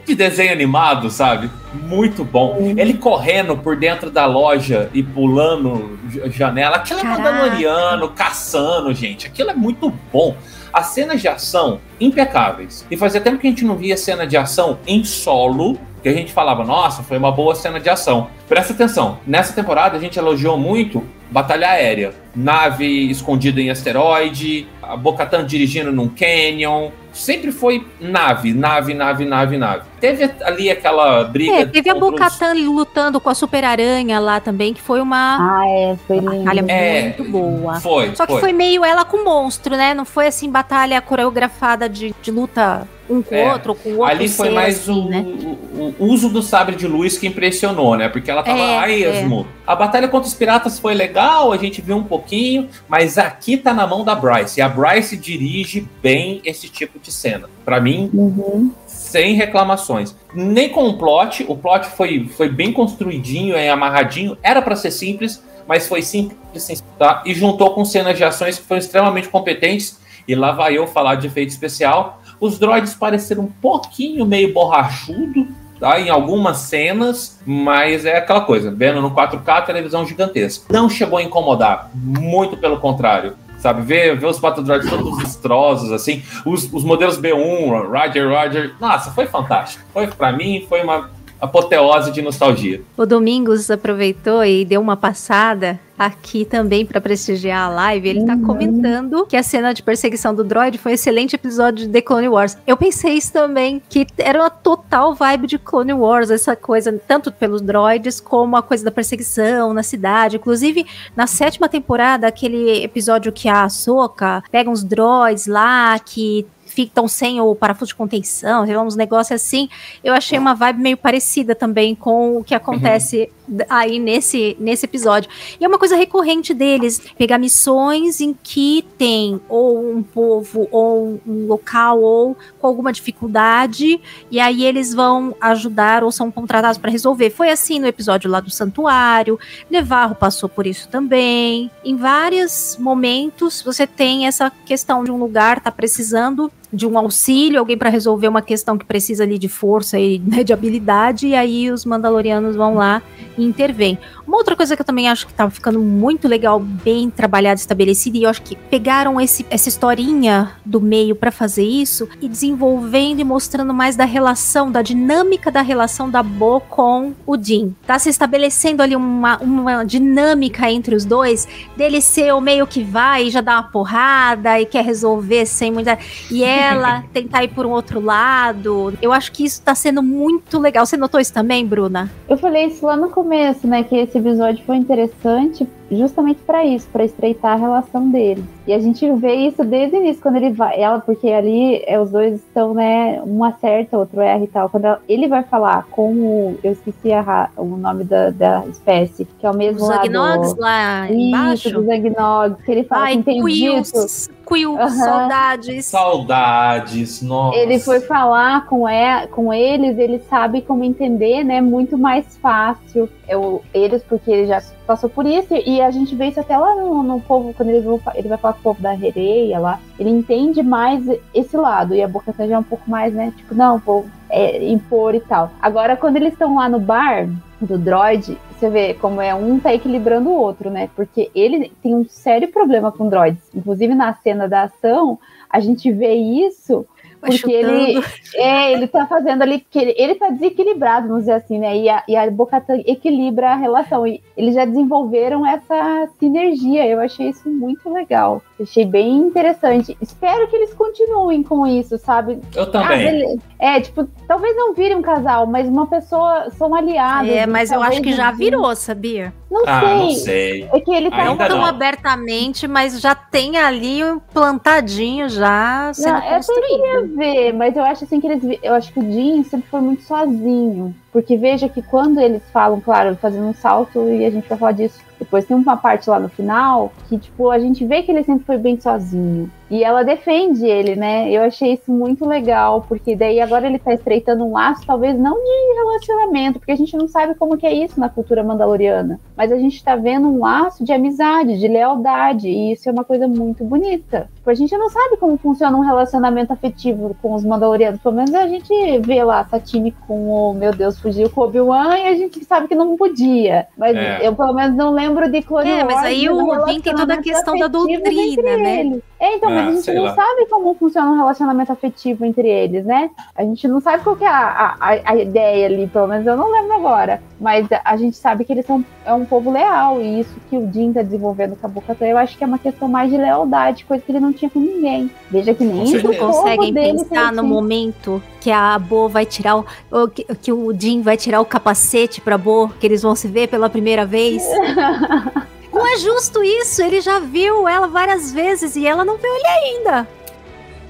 E: de desenho animado, sabe? Muito bom. Ele correndo por dentro da loja e pulando janela. Aquilo Caraca. é Mandaloriano, caçando, gente. Aquilo é muito bom. As cenas de ação impecáveis. E fazia tempo que a gente não via cena de ação em solo que a gente falava, nossa, foi uma boa cena de ação. Presta atenção, nessa temporada a gente elogiou muito batalha aérea, nave escondida em asteroide, a Bocatan dirigindo num canyon, sempre foi nave, nave, nave, nave, nave. Teve ali aquela briga.
C: É, teve a
E: contra os-
C: Bocatan lutando com a Super Aranha lá também, que foi uma
D: Ah, é, foi
C: batalha
E: É,
C: muito boa.
E: foi,
C: Só que
E: foi.
C: foi. meio ela com monstro, né? Não foi assim, batalha coreografada de, de luta um com o
E: É,
C: outro, ou com o outro.
E: Ali foi
C: ser,
E: mais
C: assim,
E: o,
C: né?
E: o- o uso do sabre de luz que impressionou, né? Porque ela tava
C: É,
E: a esmo. A batalha contra os piratas foi legal, a gente viu um pouquinho, mas aqui tá na mão da Bryce. E a Bryce dirige bem esse tipo de cena. Pra mim,
D: Uhum.
E: sem reclamações. Nem com o plot, o plot foi, foi bem construidinho, é amarradinho. Era pra ser simples, mas foi simples tá? E juntou com cenas de ações que foram extremamente competentes. E lá vai eu falar de efeito especial. Os droids pareceram um pouquinho meio borrachudo, tá? Em algumas cenas, mas é aquela coisa, vendo no 4K, televisão gigantesca. Não chegou a incomodar, muito pelo contrário. Sabe, ver, ver os droids todos lustrosos, assim, os, os modelos B1, Roger, Roger. Nossa, foi fantástico. Foi, pra mim, foi uma apoteose de nostalgia.
C: O Domingos aproveitou e deu uma passada aqui também para prestigiar a live. Ele tá comentando que a cena de perseguição do droid foi um excelente episódio de The Clone Wars. Eu pensei isso também, que era uma total vibe de Clone Wars, essa coisa, tanto pelos droids como a coisa da perseguição na cidade. Inclusive, na sétima temporada, aquele episódio que a Ahsoka pega uns droids lá que ficam sem o parafuso de contenção, uns negócios assim. Eu achei uma vibe meio parecida também com o que acontece d- aí nesse, nesse episódio. E é uma coisa recorrente deles, pegar missões em que tem ou um povo, ou um local, ou com alguma dificuldade, e aí eles vão ajudar ou são contratados para resolver. Foi assim no episódio lá do Santuário, Nevarro passou por isso também. Em vários momentos você tem essa questão de um lugar tá precisando de um auxílio, alguém para resolver uma questão que precisa ali de força e né, de habilidade, e aí os Mandalorianos vão lá e intervêm. Uma outra coisa que eu também acho que tá ficando muito legal, bem trabalhada, estabelecida, e eu acho que pegaram esse, essa historinha do meio para fazer isso e desenvolvendo e mostrando mais da relação, da dinâmica da relação da Bo com o Din. Tá se estabelecendo ali uma, uma dinâmica entre os dois, dele ser o meio que vai e já dá uma porrada e quer resolver sem muita. E ela tentar ir por um outro lado. Eu acho que isso tá sendo muito legal. Você notou isso também, Bruna?
D: Eu falei isso lá no começo, né? Que esse episódio foi interessante justamente pra isso, pra estreitar a relação deles. E a gente vê isso desde o início, quando ele vai, ela, porque ali é, os dois estão, né? Um acerta, outro erra e tal. Quando ela- ele vai falar com o. Eu esqueci a o nome da, da espécie, que é o mesmo
C: Os
D: lá
C: Agnogs
D: do...
C: lá
D: Isso,
C: embaixo.
D: dos Agnogs, que ele fala
C: Ai,
D: que tem
C: Quills. Quills,
D: Aham.
C: saudades.
E: Saudades, nossa.
D: Ele foi falar com, e- com eles, ele sabe como entender, né? Muito mais fácil. Eu, eles, porque ele já passou por isso, e a gente vê isso até lá no, no povo, quando fa- ele vai falar com o povo da Rereia lá, ele entende mais esse lado, e a Boca já é um pouco mais, né? Tipo, não, vou é, impor e tal. Agora, quando eles estão lá no bar do droid, você vê como é um tá equilibrando o outro, né? Porque ele tem um sério problema com droids. Inclusive na cena da ação, a gente vê isso Porque ele, é, ele tá fazendo ali, porque ele, ele tá desequilibrado, vamos dizer assim, né? E a, e a Bocatan equilibra a relação. E eles já desenvolveram essa sinergia. Eu achei isso muito legal. Achei bem interessante. Espero que eles continuem com isso, sabe?
E: Eu também.
D: beleza. é, tipo, talvez não vire um casal, mas uma pessoa, são aliados.
C: É, mas eu acho que já virou, sabia?
D: Não
E: Ah,
D: sei.
E: não sei.
D: É que ele tá
C: Não
E: Ainda
C: tão
E: não.
C: abertamente, mas já tem ali um plantadinho já sendo
D: Não,
C: construído.
D: Ver, mas eu acho assim que eles. Eu acho que o Jim sempre foi muito sozinho. Porque veja que quando eles falam, claro, fazendo um salto, e a gente vai falar disso depois, tem uma parte lá no final que, tipo, a gente vê que ele sempre foi bem sozinho. E ela defende ele, né? Eu achei isso muito legal, porque daí agora ele tá estreitando um laço, talvez não de relacionamento, porque a gente não sabe como que é isso na cultura mandaloriana. Mas a gente tá vendo um laço de amizade, de lealdade, e isso é uma coisa muito bonita. Tipo, a gente não sabe como funciona um relacionamento afetivo com os mandalorianos. Pelo menos a gente vê lá a Satine com o, meu Deus, fugiu com o Obi-Wan e a gente sabe que não podia. Mas
E: É.
D: eu pelo menos não lembro de Clone
C: É, mas aí o Odin tem toda a questão da doutrina, né?
D: É, então,
E: Ah,
D: mas a gente não
E: lá.
D: sabe como funciona um relacionamento afetivo entre eles, né? A gente não sabe qual que é a, a, a ideia ali, pelo menos eu não lembro agora. Mas a gente sabe que eles são é um povo leal, e isso que o Jin tá desenvolvendo com a Bocatã, eu acho que é uma questão mais de lealdade, coisa que ele não tinha com ninguém. Veja que nem
C: Vocês
D: o
C: não
D: povo
C: conseguem pensar no
D: assim.
C: momento que a Bo vai tirar o, que, que o Jin vai tirar o capacete pra Bo, que eles vão se ver pela primeira vez. não é justo isso, ele já viu ela várias vezes e ela não viu ele ainda.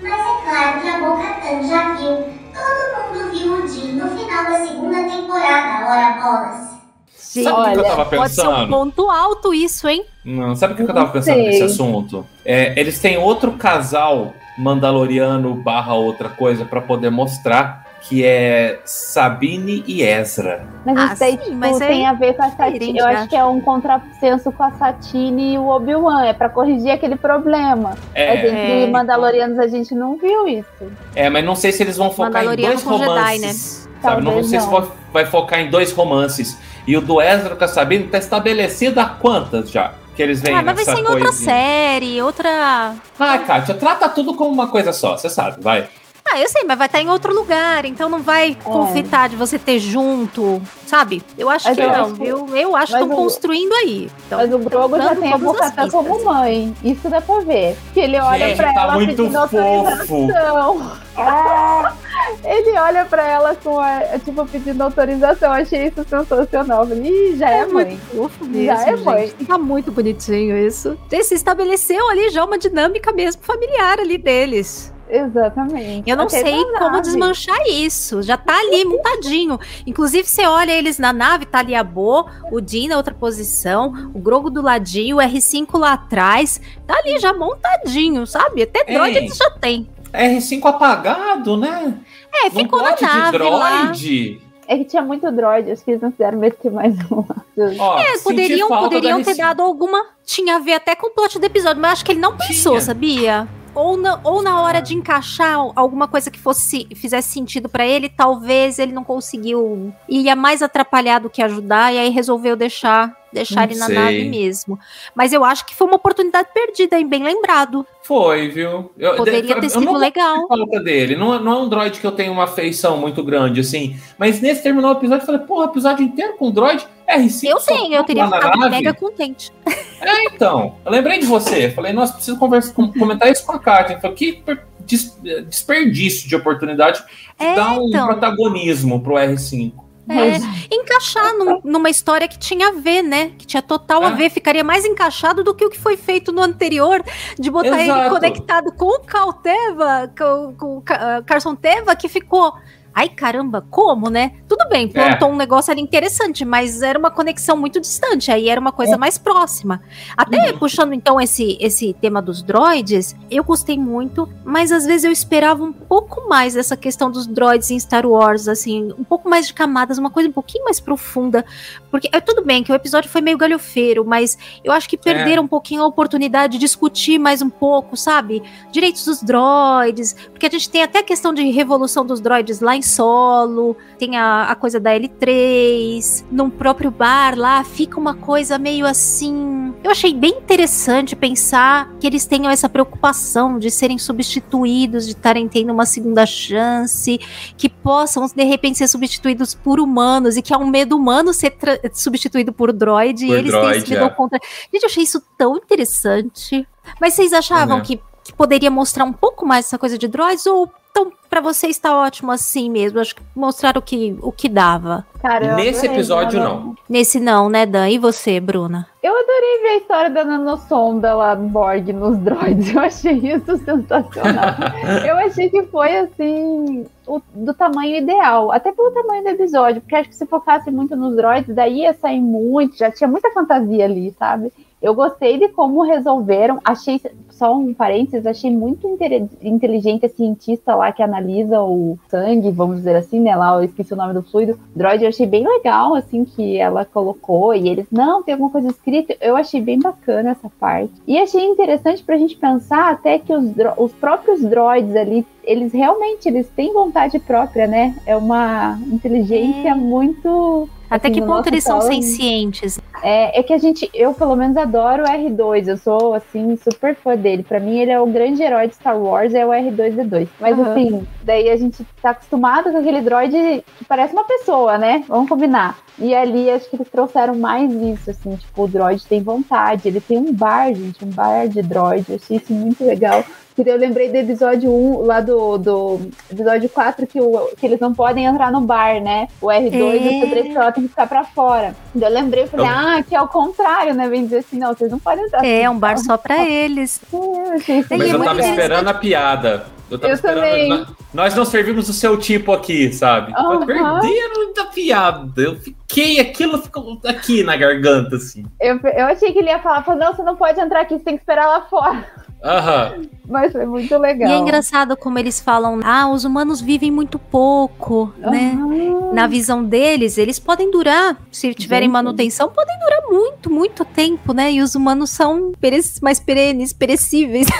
H: Mas é claro que a Bocatan já viu. Todo mundo viu o Jim no final da segunda temporada, ora bolas.
C: Sim,
E: Sabe o que eu tava
C: pode ser um
E: pensando?
C: ponto alto isso, hein?
E: Não, sabe o que, que eu tava pensando
C: sei.
E: nesse assunto? É, eles têm outro casal mandaloriano barra outra coisa pra poder mostrar que é Sabine e Ezra.
D: Mas
C: Ah,
D: isso aí
C: sim,
D: tipo,
C: mas é
D: tem a ver com a Satine. Eu
C: né?
D: acho que é um contrassenso com a Satine e o Obi-Wan. É pra corrigir aquele problema.
E: É.
D: Mas entre
C: É.
D: Mandalorianos a gente não viu isso.
E: É, mas não sei se eles vão focar em dois
C: com Jedi,
E: romances. Sabe? Não
D: Talvez
E: sei se
D: não.
E: vai- vai focar em dois romances. E o do Ezra com a Sabine tá estabelecido há quantas já? Que eles vêm
C: Ah, mas vai ser em outra série, outra.
E: Ai, Kátia, trata tudo como uma coisa só, você sabe, vai.
C: Ah, eu sei, mas vai estar em outro lugar, então não vai conflitar de você ter junto, sabe? Eu acho
D: Mas
C: que
D: eu
C: não,
D: acho que-
C: viu? Eu acho que estão
D: o-
C: construindo aí. Então,
D: Mas o Grogu já tem a Bocatã como mãe. Isso dá pra ver. Que ele olha
E: Gente,
D: pra
E: tá
D: ela
E: muito
D: pedindo autorização. Ah, ele olha pra ela com a, tipo, pedindo autorização. Achei isso sensacional. Ih, já é, mãe.
C: muito fofo mesmo,
D: Já é mãe.
C: gente. Tá muito bonitinho isso. Se estabeleceu ali já uma dinâmica mesmo familiar ali deles.
D: Exatamente.
C: Eu não
D: Até
C: sei como desmanchar isso. Já tá ali montadinho. Inclusive, você olha eles na nave, tá ali a Bo, o Jin na outra posição, o Grogo do ladinho, o R5 lá atrás. Tá ali já montadinho, sabe? Até droid
E: Ei.
C: eles já tem.
E: R5 apagado, né?
C: É,
E: Não
C: ficou na nave lá.
E: droid.
D: É que tinha muito droid, acho que eles não quiseram meter mais um.
E: Ó,
C: É, poderiam, poderiam
E: da
C: ter
E: R5.
C: dado alguma. Tinha a ver até com o plot do episódio, mas acho que ele não pensou,
E: Tinha.
C: sabia? Ou na, ou na hora de encaixar alguma coisa que fosse fizesse sentido pra ele, talvez ele não conseguiu. Ia mais atrapalhar do que ajudar, e aí resolveu deixar, deixar ele na
E: sei.
C: nave mesmo. Mas eu acho que foi uma oportunidade perdida, hein? Bem lembrado.
E: Foi, viu? Eu,
C: Poderia ter
E: eu
C: sido legal.
E: falta dele. Não, não é um droid que eu tenho uma afeição muito grande, assim. Mas nesse terminou o episódio, eu falei, porra, episódio inteiro com droid? R5
C: Eu tenho, eu teria ficado
E: nave?
C: mega contente.
E: É, então. Eu lembrei de você. Falei, nossa, preciso conversar, com- comentar isso com a Kátia. Falei, que des- desperdício de oportunidade de
C: É,
E: dar um
C: então.
E: protagonismo pro R5.
C: É, encaixar num- numa história que tinha a ver, né? Que tinha total a
E: É.
C: ver, ficaria mais encaixado do que o que foi feito no anterior, de botar ele
E: Exato.
C: conectado com o Cal Teva, com, com o ah, Carson Teva, que ficou. Ai, caramba, como, né? Tudo bem, plantou um negócio ali interessante, mas era uma conexão muito distante, aí era uma coisa mais próxima. Até puxando então esse, esse tema dos droids, eu gostei muito, mas às vezes eu esperava um pouco mais dessa questão dos droids em Star Wars, assim, um pouco mais de camadas, uma coisa um pouquinho mais profunda. Porque é tudo bem que o episódio foi meio galhofeiro, mas eu acho que perderam um pouquinho a oportunidade de discutir mais um pouco, sabe? Direitos dos droids, porque a gente tem até a questão de revolução dos droids lá em solo, tem a, a coisa da L3, num próprio bar lá, fica uma coisa meio assim. Eu achei bem interessante pensar que eles tenham essa preocupação de serem substituídos, de estarem tendo uma segunda chance, que possam de repente ser substituídos por humanos e que é um medo humano ser substituído por droid e
E: Por
C: eles têm esse
E: droid,
C: medo ao
E: é.
C: contrário. Gente, eu achei isso tão interessante. Mas vocês achavam
E: É.
C: que, que poderia mostrar um pouco mais essa coisa de droids ou então pra vocês está ótimo assim mesmo? Acho que mostraram o que, o que dava.
D: Cara, eu
E: Nesse episódio, não.
C: Nesse não, né, Dan? E você, Bruna?
D: Eu adorei ver a história da nanosonda lá no Borg, nos droids. Eu achei isso sensacional. eu achei que foi, assim, o- do tamanho ideal. Até pelo tamanho do episódio. Porque acho que se focasse muito nos droids, daí ia sair muito. Já tinha muita fantasia ali, sabe? Eu gostei de como resolveram. Achei, só um parênteses, achei muito inteligente a cientista lá que analisa o sangue, vamos dizer assim, né? Lá eu esqueci o nome do fluido. Droid, eu achei bem legal, assim, que ela colocou. E eles, não, tem alguma coisa escrita. Eu achei bem bacana essa parte. E achei interessante pra gente pensar até que os, os próprios droids ali, eles realmente eles têm vontade própria, né? É uma inteligência muito
C: Até
D: assim,
C: que ponto eles são sencientes?
D: É, é que a gente, eu pelo menos adoro o R2. Eu sou, assim, super fã dele. Pra mim, ele é o grande herói de Star Wars, é o R2D2. Mas,
C: Aham.
D: assim, daí a gente tá acostumado com aquele droid que parece uma pessoa, né? Vamos combinar. E ali, acho que eles trouxeram mais isso, assim, tipo, o droid tem vontade. Ele tem um bar, gente, um bar de droid. Eu achei isso muito legal. Porque eu lembrei do episódio 1, lá do, do episódio 4, que, o, que eles não podem entrar no bar, né? O R2 e o
C: É.
D: C3PO tem que ficar pra fora. Daí Eu lembrei, eu falei,
E: Eu-
D: ah, que é o contrário, né? Vem dizer assim, não, vocês não podem entrar.
C: É, um bar só pra eles.
D: É,
E: Mas
C: é
E: eu tava esperando a piada. Eu tava
D: Eu
E: esperando.
D: também.
E: nó- Nós não servimos o seu tipo aqui, sabe?
D: Aham.
E: Perderam da piada. Eu fiquei, aquilo ficou aqui na garganta, assim.
D: Eu, eu achei que ele ia falar, falou, não, você não pode entrar aqui, você tem que esperar lá fora.
E: Aham.
D: Mas foi muito legal.
C: E é engraçado como eles falam, ah, os humanos vivem muito pouco, né?
D: Aham.
C: Na visão deles, eles podem durar, se tiverem
D: Gente.
C: manutenção, podem durar muito, muito tempo, né? E os humanos são mais perenes, perecíveis.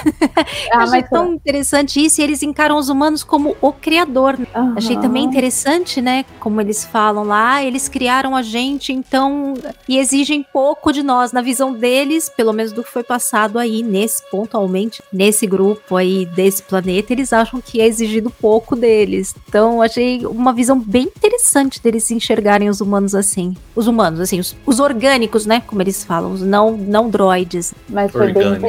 D: Ah,
C: Achei
D: mas
C: tão interessante isso, e eles encaram os humanos como o criador.
D: Aham.
C: Achei também interessante, né? Como eles falam lá, eles criaram a gente, então, e exigem pouco de nós. Na visão deles, pelo menos do que foi passado aí, nesse, pontualmente, nesse grupo aí desse planeta, eles acham que é exigido pouco deles. Então, achei uma visão bem interessante deles enxergarem os humanos assim. Os humanos, assim, os, os orgânicos, né? Como eles falam, os não, não droides.
D: Mas foi bem,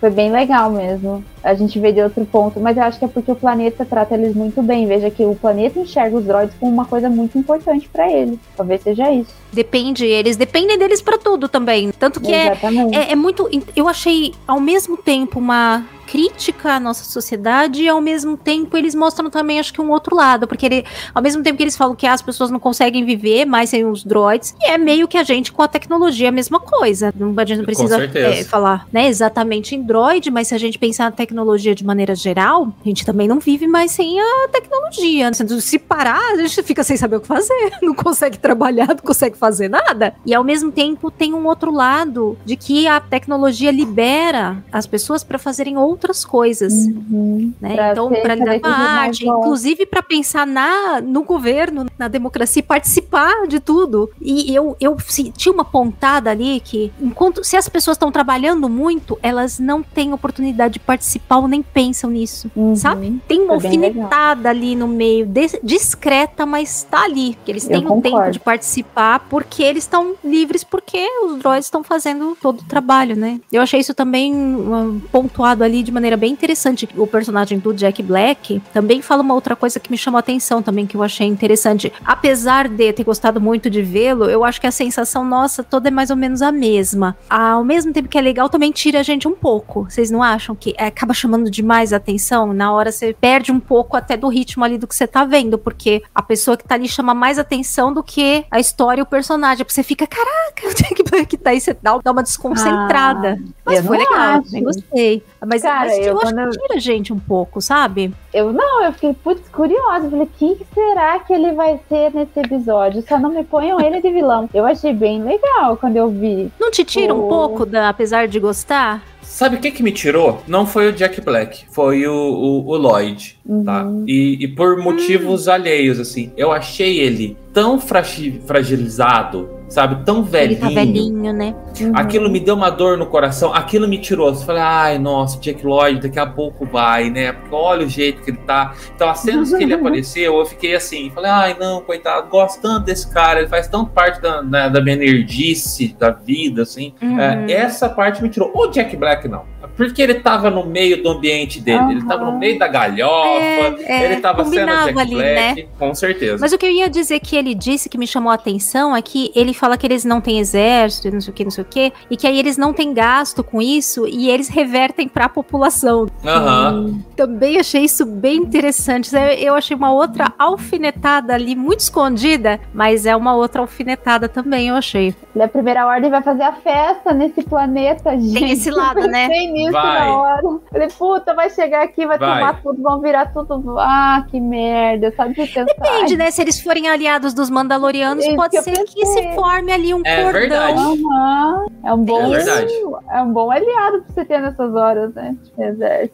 D: foi bem legal mesmo. A gente vê de outro ponto, mas eu acho que é porque o planeta trata eles muito bem. Veja que o planeta enxerga os droids como uma coisa muito importante pra ele. Talvez seja isso.
C: Depende, eles dependem deles pra tudo também. Tanto que é,
D: Exatamente.
C: é, é muito. Eu achei ao mesmo tempo uma crítica à nossa sociedade e ao mesmo tempo eles mostram também acho que um outro lado, porque ele, ao mesmo tempo que eles falam que as pessoas não conseguem viver mais sem os droids, e é meio que a gente com a tecnologia a mesma coisa. Não, a gente não precisa é, falar, né, exatamente em droid, mas se a gente pensar na tecnologia de maneira geral, a gente também não vive mais sem a tecnologia. Se parar, a gente fica sem saber o que fazer, não consegue trabalhar, não consegue fazer nada. E ao mesmo tempo tem um outro lado de que a tecnologia libera as pessoas para fazerem outras coisas,
D: Uhum.
C: né?
D: Pra
C: então, para lidar com a arte, inclusive para pensar na no governo, na democracia, participar de tudo. E eu eu senti uma pontada ali que enquanto se as pessoas estão trabalhando muito, elas não têm oportunidade de participar ou nem pensam nisso,
D: Uhum.
C: sabe? Tem uma
D: legal.
C: alfinetada ali no meio, des- discreta, mas tá ali. Que eles têm um tempo de participar porque eles estão livres, porque os droids estão fazendo todo o trabalho, né? Eu achei isso também um, pontuado ali de maneira bem interessante. O personagem do Jack Black também fala uma outra coisa que me chamou a atenção também, que eu achei interessante. Apesar de ter gostado muito de vê-lo, eu acho que a sensação nossa toda é mais ou menos a mesma. Ao mesmo tempo que é legal, também tira a gente um pouco. Vocês não acham que é, acaba chamando demais a atenção? Na hora você perde um pouco até do ritmo ali do que você tá vendo, porque a pessoa que tá ali chama mais atenção do que a história e o personagem. Você fica, caraca, o Jack Black tá aí, você dá, uma desconcentrada. Mas
D: eu
C: foi legal,
D: acho.
C: gostei. Mas,
D: Cara,
C: mas
D: eu
C: eu, acho
D: quando eu-
C: que tira a gente um pouco, sabe?
D: Eu não, eu fiquei putz, curiosa. Falei, quem que será que ele vai ser nesse episódio? Só não me ponham ele de vilão. Eu achei bem legal quando eu vi.
C: Não te tira um
D: Oh.
C: pouco, da, apesar de gostar?
E: Sabe o que que me tirou? Não foi o Jack Black, foi o, o, o Lloyd, tá?
D: Uhum.
E: E, e por motivos alheios, assim. Eu achei ele tão fragi- fragilizado, sabe? Tão
C: Ele
E: velhinho.
C: tá velhinho, né?
E: Aquilo me deu uma dor no coração, aquilo me tirou. Eu falei, ai, nossa, Jack Lloyd daqui a pouco vai, né? Porque olha o jeito que ele tá. Então, as cenas que ele apareceu, eu fiquei assim, falei, ai, não, coitado, gosto tanto desse cara, ele faz tanto parte da, da, da minha nerdice, da vida, assim.
C: Uhum.
E: É, essa parte me tirou. O Jack Black, não. Porque ele tava no meio do ambiente dele, ele tava no meio da galhofa,
C: É, é,
E: ele tava sendo Jack
C: ali,
E: Black,
C: né?
E: com certeza.
C: Mas o que eu ia dizer que ele disse que me chamou a atenção é que ele fala que eles não têm exército, e não sei o que, não sei o que, e que aí eles não têm gasto com isso e eles revertem pra população.
E: Aham.
C: Também achei isso bem interessante. Eu- achei uma outra alfinetada ali, muito escondida, mas é uma outra alfinetada também, eu achei.
D: Ele, a primeira ordem vai fazer a festa nesse planeta, gente.
C: esse lado, né?
D: pensei nisso
E: Vai.
D: na hora. Falei, puta, vai chegar aqui, vai,
E: Vai.
D: tomar tudo, vão virar tudo. Ah, que merda, sabe pensar.
C: Depende, né? Se eles forem aliados dos Mandalorianos,
D: Isso
C: pode
D: que
C: ser que se forme ali um
E: É
C: cordão.
E: verdade.
D: Aham. É um bom,
E: É verdade.
D: é um bom aliado pra você ter nessas horas, né?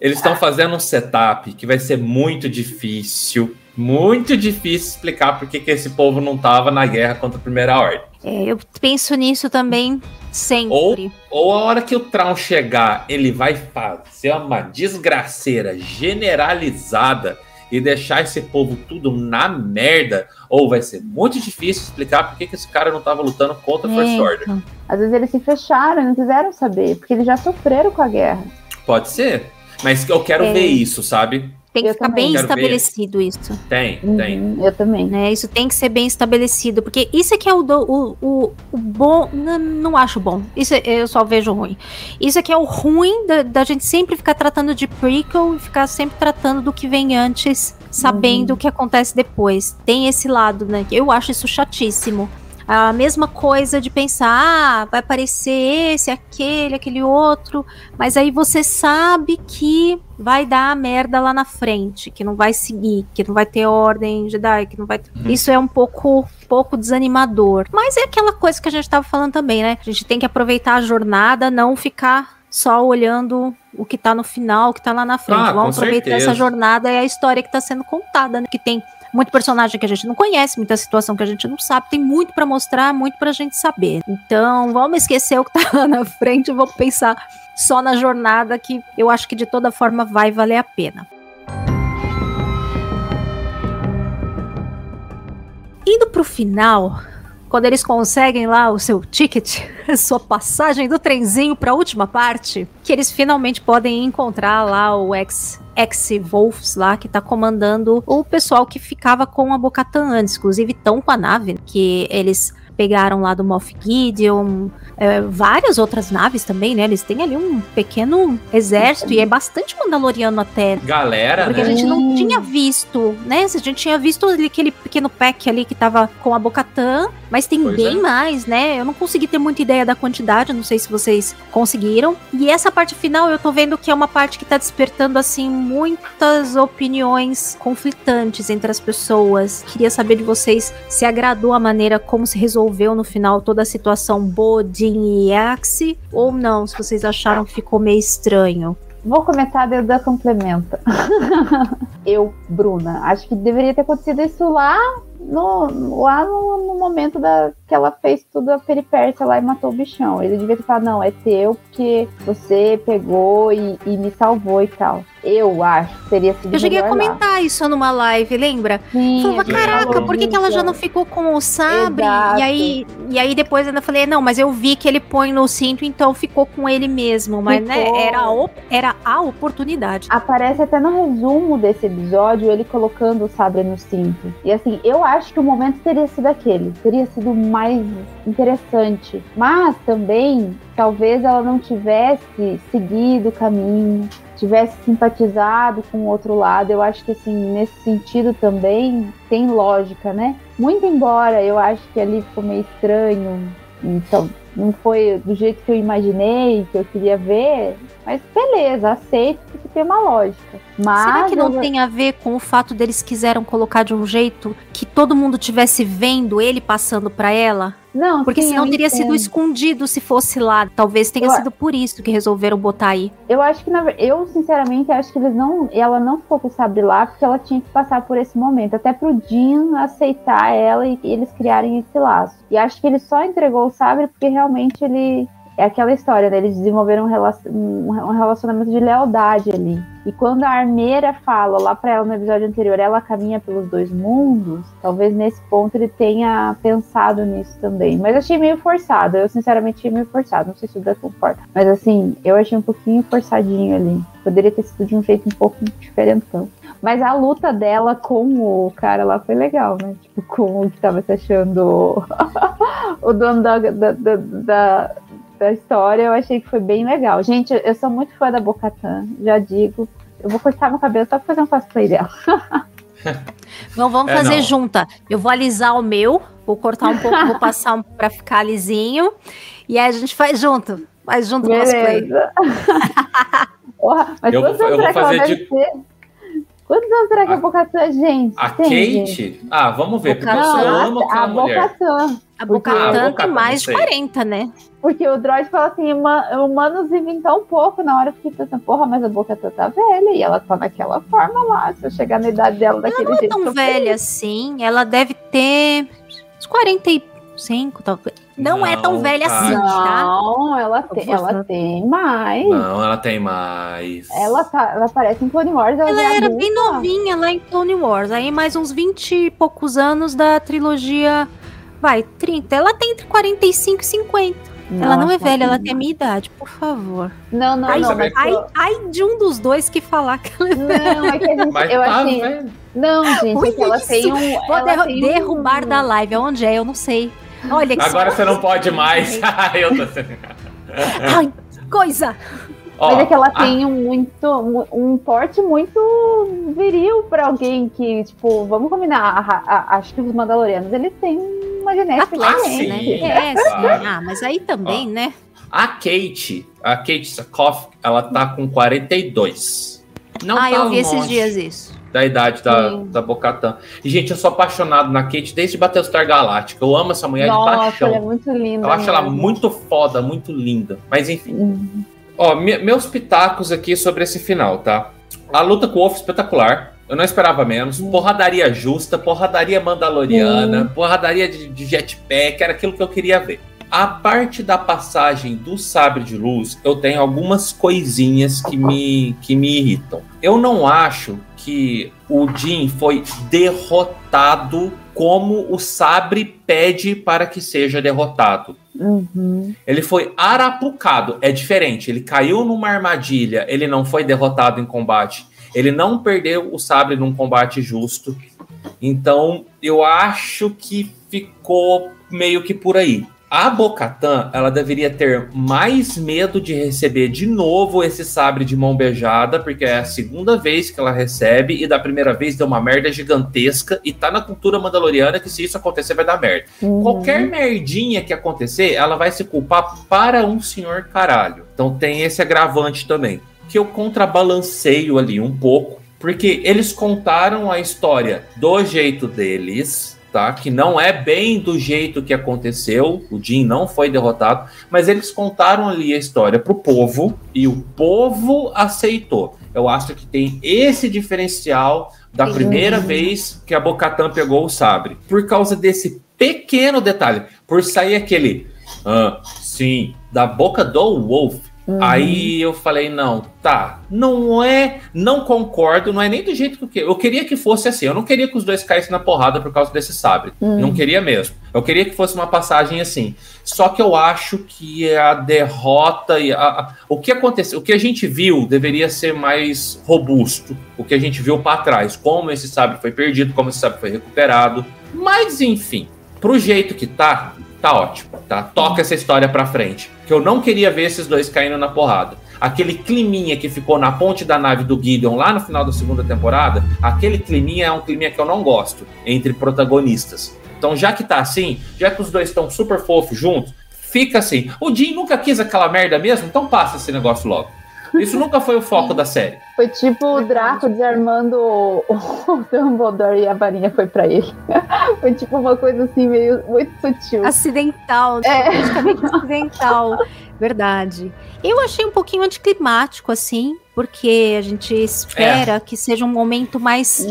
E: Eles estão fazendo um setup que vai ser muito difícil. Muito difícil explicar por que que esse povo não tava na guerra contra a Primeira Ordem.
C: É, eu penso nisso também sempre.
E: Ou, ou a hora que o Traum chegar, ele vai fazer uma desgraceira generalizada e deixar esse povo tudo na merda, ou vai ser muito difícil explicar por que, que esse cara não tava lutando contra a First
D: É,
E: Order.
D: então. Às vezes eles se fecharam e não quiseram saber, porque eles já sofreram com a guerra.
E: Pode ser, mas eu quero
C: É.
E: ver isso, sabe?
C: Tem que
D: Eu
C: ficar
D: também.
C: bem
E: Quero ver.
C: estabelecido isso.
E: Tem,
D: Uhum,
E: tem.
D: Eu também.
C: Né? Isso tem que ser bem estabelecido, porque isso é que é o, do- o, o, o bom. Não, não acho bom. Isso é- eu só vejo ruim. Isso é que é o ruim da, da gente sempre ficar tratando de prequel e ficar sempre tratando do que vem antes, sabendo o que acontece depois. Tem esse lado, né? que Eu acho isso chatíssimo. A mesma coisa de pensar, ah, vai aparecer esse, aquele, aquele outro, mas aí você sabe que vai dar merda lá na frente, que não vai seguir, que não vai ter ordem Jedi, que não vai. Isso é um pouco, pouco desanimador. Mas é aquela coisa que a gente tava falando também, né? A gente tem que aproveitar a jornada, não ficar só olhando o que tá no final, o que tá lá na frente.
E: Ah,
C: Vamos aproveitar
E: certeza.
C: essa jornada e a história que tá sendo contada, né? Que tem muito personagem que a gente não conhece, muita situação que a gente não sabe, tem muito pra mostrar, muito pra gente saber. Então, vamos esquecer o que tá lá na frente e vamos pensar só na jornada que eu acho que de toda forma vai valer a pena. Indo pro final, quando eles conseguem lá o seu ticket, a sua passagem do trenzinho pra última parte, que eles finalmente podem encontrar lá o ex ex-Wolves lá, que tá comandando o pessoal que ficava com a Bocatan antes, inclusive tão com a nave, que eles pegaram lá do Moff Gideon, é, várias outras naves também, né? Eles têm ali um pequeno exército e é bastante mandaloriano até.
E: Galera,
C: Porque
E: né?
C: a gente não tinha visto, né? A gente tinha visto aquele pequeno pack ali que tava com a Bocatã, mas tem
E: Pois
C: bem
E: é.
C: mais, né? Eu não consegui ter muita ideia da quantidade, não sei se vocês conseguiram. E essa parte final eu tô vendo que é uma parte que tá despertando, assim, muitas opiniões conflitantes entre as pessoas. Queria saber de vocês se agradou a maneira como se resolveu no final toda a situação Bodin e Axie, ou não, se vocês acharam que ficou meio estranho.
D: Vou comentar, o Dan complementa. eu, Bruna, acho que deveria ter acontecido isso lá no, lá no, no momento da, que ela fez tudo a peripécia lá e matou o bichão. Ele devia ter falado, não, é teu porque você pegou e, e me salvou e tal. Eu acho que teria sido
C: Eu cheguei a
D: melhor lá.
C: comentar isso numa live, lembra?
D: Sim,
C: Falava, caraca, por que, que ela já não ficou com o sabre?
D: Exato.
C: E aí, e aí depois ainda falei, não, mas eu vi que ele põe no cinto, então ficou com ele mesmo. Mas, né,
D: Ficou.
C: era a, era a oportunidade.
D: Aparece até no resumo desse episódio ele colocando o sabre no cinto. E assim, eu acho que o momento teria sido aquele, teria sido mais interessante. Mas também, talvez ela não tivesse seguido o caminho, tivesse simpatizado com o outro lado. Eu acho que assim, nesse sentido também tem lógica, né? Muito embora eu acho que ali ficou meio estranho, então não foi do jeito que eu imaginei, que eu queria ver, mas beleza, aceito porque tem uma lógica. Mas
C: Será que não
D: eu-
C: tem a ver com o fato deles quiseram colocar de um jeito que todo mundo tivesse vendo ele passando pra ela?
D: Não,
C: Porque
D: sim,
C: senão teria sido escondido se fosse lá. Talvez tenha
D: Eu
C: sido por isso que resolveram botar aí.
D: Eu acho que, na eu sinceramente acho que eles não, ela não ficou com o sabre lá porque ela tinha que passar por esse momento, até pro Jean aceitar ela e eles criarem esse laço. E acho que ele só entregou o sabre porque realmente ele é aquela história, né? Eles desenvolveram um relac- relacionamento de lealdade ali. E quando a armeira fala lá pra ela no episódio anterior, ela caminha pelos dois mundos, talvez nesse ponto ele tenha pensado nisso também. Mas achei meio forçado, eu sinceramente achei meio forçado, não sei se o Dan. Mas assim, eu achei um pouquinho forçadinho ali. Poderia ter sido de um jeito um pouco diferentão. Mas a luta dela com o cara lá foi legal, né? Tipo, com o que tava se achando o dono da, da, da, da, da história, eu achei que foi bem legal. Gente, eu sou muito fã da Bocatan, já digo. Eu vou cortar meu cabelo só pra fazer um cosplay dela.
C: Vamos, vamos
E: É,
C: fazer
E: não.
C: junta. Eu vou alisar o meu, vou cortar um pouco, vou passar um pra ficar lisinho. E aí a gente faz junto. Faz junto o cosplay.
D: Beleza. Porra, mas
E: Eu vou- eu vou
D: será que ela
E: fazer
D: deve
E: de-
D: ter? Quantos anos será que a Bocatã, gente?
E: A
D: tem,
E: Kate?
D: gente?
E: Ah, vamos ver, porque eu
D: a-
E: amo
D: a
E: mulher.
D: Bocatã.
C: A
E: Ah,
C: Bocatã
E: Bocatã,
C: tem mais de
E: não sei.
C: 40, né?
D: Porque o droid fala assim, "Huma- humanos vivem tão pouco. Na hora eu fiquei pensando, porra, mas a Bocatã tá velha e ela tá naquela forma lá. Se eu chegar na idade dela daquele
C: Não é
D: jeito.
C: tão velha assim. Ela deve ter uns 45, talvez. Não, é tão
E: Não,
C: velha
E: cara.
C: assim, tá?
D: Não, ela tem, ela tem mais.
E: Não, ela tem mais.
D: Ela, tá, ela aparece em Clone Wars. Ela,
C: Ela
D: é
C: era
D: adulta.
C: bem novinha lá em Clone Wars. Aí mais uns 20 e poucos anos da trilogia. Vai, 30. Ela tem entre 45 e 50. ela não é
D: Nossa,
C: velha, ela
D: tem
C: a minha idade, por favor.
D: Não, não,
C: ai,
D: não. mas
C: ai,
D: eu-
C: ai de um dos dois que falar que ela é velha.
D: Não, é que a gente.
E: Mas
D: eu
E: tá
D: achei. Não, gente, é que ela
C: Isso.
D: tem um.
C: Vou
D: ela
C: derru-
D: tem um-
C: derrubar da live. Onde é? Eu não sei. Olha que
E: Agora você não pode mais. eu tô...
C: Ai, coisa!
E: Ó,
D: Mas é que ela
E: a-
D: tem um muito um- porte muito viril pra alguém que, tipo, vamos combinar, a- a- acho que os Mandalorianos, eles têm uma genética
E: Ah,
D: diferente.
E: sim.
C: É,
E: claro.
C: sim. Ah, mas aí também, né?
E: A Kate, a Kate Sakoff, ela tá com 42. Não
C: ah,
E: tá
C: eu vi esses dias isso.
E: Da idade da,
D: Sim.
E: da Bocatan. E, gente, eu sou apaixonado na Kate desde Battlestar Galactica. Eu amo essa mulher de
D: Nossa,
E: paixão.
D: ela é muito linda.
E: Eu acho ela muito foda, muito linda. Mas enfim.
D: Uhum.
E: Ó, me- meus pitacos aqui sobre esse final, tá? A luta com o Wolf espetacular. Eu não esperava menos.
D: Uhum.
E: Porradaria justa, porradaria mandaloriana, porradaria de, de jetpack, era aquilo que eu queria ver. A parte da passagem do sabre de luz, eu tenho algumas coisinhas que me, que me irritam. Eu não acho que o Jin foi derrotado como o sabre pede para que seja derrotado.
D: Uhum.
E: Ele foi arapucado. É diferente. Ele caiu numa armadilha. Ele não foi derrotado em combate. Ele não perdeu o sabre num combate justo. Então, eu acho que ficou meio que por aí. A Bocatan, ela deveria ter mais medo de receber de novo esse sabre de mão beijada, porque é a segunda vez que ela recebe, e da primeira vez deu uma merda gigantesca, e tá na cultura mandaloriana que se isso acontecer vai dar merda.
D: Uhum.
E: Qualquer merdinha que acontecer, ela vai se culpar para um senhor caralho. Então tem esse agravante também. Que eu contrabalanceio ali um pouco, porque eles contaram a história do jeito deles, tá? Que não é bem do jeito que aconteceu. O Jin não foi derrotado, mas eles contaram ali a história pro povo e o povo aceitou. Eu acho que tem esse diferencial da primeira vez que a Bocatan pegou o sabre. Por causa desse pequeno detalhe, por sair aquele ah, sim, da boca do Wolf.
D: Uhum.
E: Aí eu falei, não, tá, não é, não concordo, não é nem do jeito que eu queria. Eu queria que fosse assim, eu não queria que os dois caíssem na porrada por causa desse sabre.
D: Uhum.
E: Não queria mesmo. Eu queria que fosse uma passagem assim. Só que eu acho que a derrota e a- a- o que aconteceu, o que a gente viu deveria ser mais robusto. O que a gente viu para trás, como esse sabre foi perdido, como esse sabre foi recuperado. Mas enfim, pro jeito que tá, tá ótimo, tá? Toca essa história pra frente. Que eu não queria ver esses dois caindo na porrada. Aquele climinha que ficou na ponte da nave do Gideon lá no final da segunda temporada, aquele climinha é um climinha que eu não gosto entre protagonistas. Então, já que tá assim, já que os dois estão super fofos juntos, fica assim. O Jim nunca quis aquela merda mesmo, então passa esse negócio logo. Isso nunca foi o foco da série.
D: Foi tipo o Draco desarmando o, o Dumbledore e a varinha foi pra ele. Foi tipo uma coisa assim, meio muito sutil.
C: Acidental,
D: É.
C: praticamente acidental. Verdade. Eu achei um pouquinho anticlimático, assim, porque a gente espera que seja um momento mais.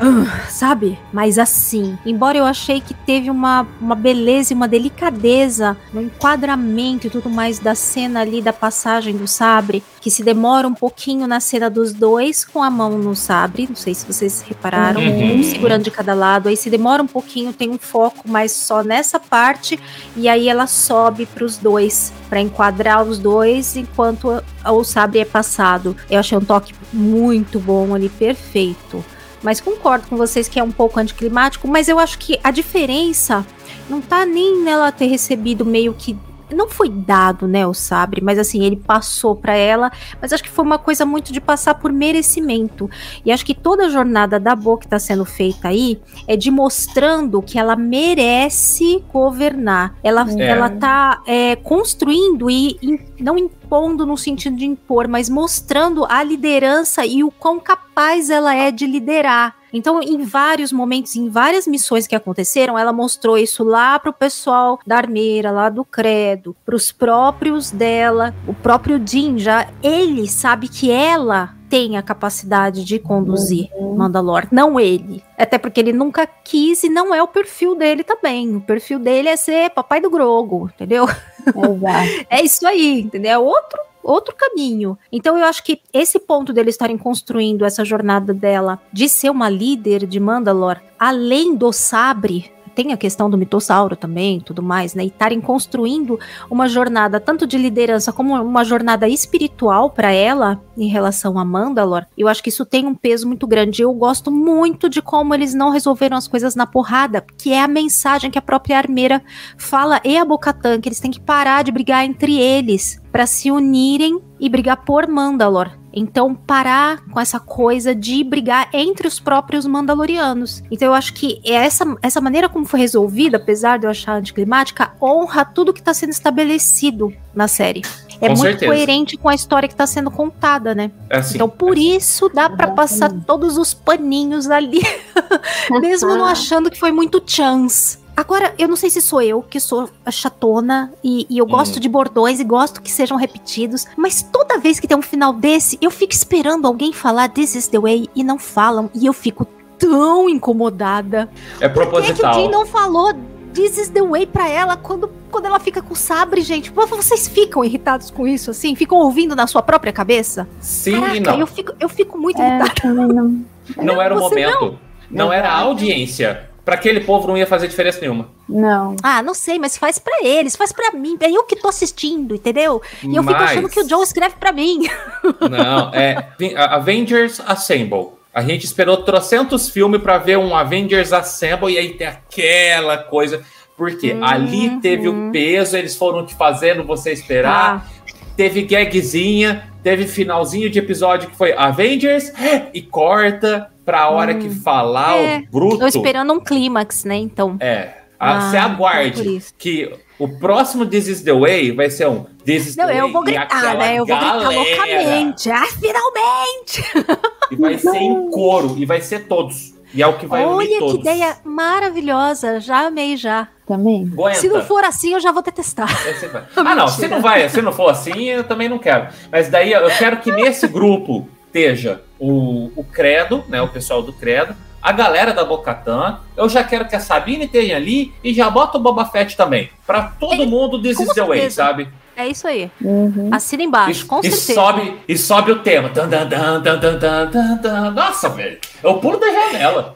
C: ah, sabe? Mais assim. Embora eu achei que teve uma, uma beleza e uma delicadeza no enquadramento e tudo mais da cena ali da passagem do sabre, que se demora um pouquinho na cena dos dois com a mão no sabre. Não sei se vocês repararam,
I: Uhum.
C: um segurando de cada lado. Aí se demora um pouquinho, tem um foco mais só nessa parte, e aí ela sobe para os dois, para enquadrar os dois enquanto o sabre é passado. Eu achei um toque muito bom ali, perfeito. Mas concordo com vocês que é um pouco anticlimático, mas eu acho que a diferença não tá nem nela ter recebido meio que não foi dado, né, o sabre, mas assim, ele passou para ela, mas acho que foi uma coisa muito de passar por merecimento. E acho que toda a jornada da Bo que tá sendo feita aí é de mostrando que ela merece governar. Ela,
I: É.
C: ela tá é, construindo e in- não impondo no sentido de impor, mas mostrando a liderança e o quão capaz ela é de liderar. Então, em vários momentos, em várias missões que aconteceram, ela mostrou isso lá pro pessoal da armeira, lá do credo, pros próprios dela, o próprio Jin já, ele sabe que ela tem a capacidade de conduzir. Mandalor, não ele. Até porque ele nunca quis e não é o perfil dele também. O perfil dele é ser papai do Grogo, entendeu?
D: Exato.
C: É isso aí, entendeu? É outro outro caminho. Então eu acho que esse ponto deles estarem construindo essa jornada dela de ser uma líder de Mandalor, além do sabre, tem a questão do mitossauro também, tudo mais, né? E estarem construindo uma jornada tanto de liderança como uma jornada espiritual para ela em relação a Mandalor. Eu acho que isso tem um peso muito grande. Eu gosto muito de como eles não resolveram as coisas na porrada, que é a mensagem que a própria armeira fala e a Bocatan que eles têm que parar de brigar entre eles para se unirem e brigar por Mandalor. Então, parar com essa coisa de brigar entre os próprios Mandalorianos. Então, eu acho que essa, essa maneira como foi resolvida, apesar de eu achar anticlimática, honra tudo que está sendo estabelecido na série. É
E: Com
C: muito
E: certeza.
C: coerente com a história que está sendo contada, né?
E: É assim,
C: então, por isso, dá pra passar todos os paninhos ali, mesmo não achando que foi muito chance. Agora, eu não sei se sou eu que sou a chatona e, e eu gosto
E: Hum.
C: de bordões e gosto que sejam repetidos, mas toda vez que tem um final desse, eu fico esperando alguém falar This is the way e não falam, e eu fico tão incomodada.
E: É
C: Por que, que o
E: proposital.
C: Jim não falou This is the way pra ela quando, quando ela fica com o sabre, gente? Pô, Vocês ficam irritados com isso, assim? Ficam ouvindo na sua própria cabeça?
E: Sim
C: Caraca,
E: e não.
C: Eu fico, eu fico muito
D: É,
C: irritada.
D: não.
E: Não era o
C: Você
E: momento. Não, era a audiência. Pra aquele povo não ia fazer diferença nenhuma.
D: Não.
C: Ah, não sei, mas faz pra eles, faz pra mim. É eu que tô assistindo, entendeu? E eu fico
E: Mas-
C: achando que o Joe escreve pra mim.
E: Não, é Avengers Assemble. A gente esperou trocentos filmes pra ver um Avengers Assemble e aí tem aquela coisa. Porque ali teve o peso, eles foram te fazendo você esperar. Teve gagzinha, teve finalzinho de episódio que foi Avengers e corta pra hora que falar
C: É,
E: o bruto.
C: Tô esperando um clímax, né? Então.
E: É.
C: Ah,
E: Ah, você
C: então
E: aguarde que o próximo This is the Way vai ser um This is
C: Não,
E: the Way.
C: eu vou
E: e
C: gritar, né? Eu vou gritar loucamente. Ah, finalmente!
E: E vai ser em coro, e vai ser todos. E é o que vai unir
C: Olha que
E: todos.
C: ideia maravilhosa. Já amei já.
D: Também.
E: Aguenta.
C: Se não for assim, eu já vou detestar.
E: Vai. Ah, não, se não vai, se não for assim, eu também não quero. Mas daí eu quero que nesse grupo esteja o, o Credo, né? O pessoal do Credo, a galera da Bocatã. Eu já quero que a Sabine esteja ali e já bota o Boba Fett também. Pra todo mundo This
C: com
E: is the way,
C: certeza.
E: sabe?
C: É isso aí.
D: Uhum.
C: Assina embaixo, com
E: e
C: certeza.
E: sobe, e sobe o tema. Nossa, velho. É o pulo da janela.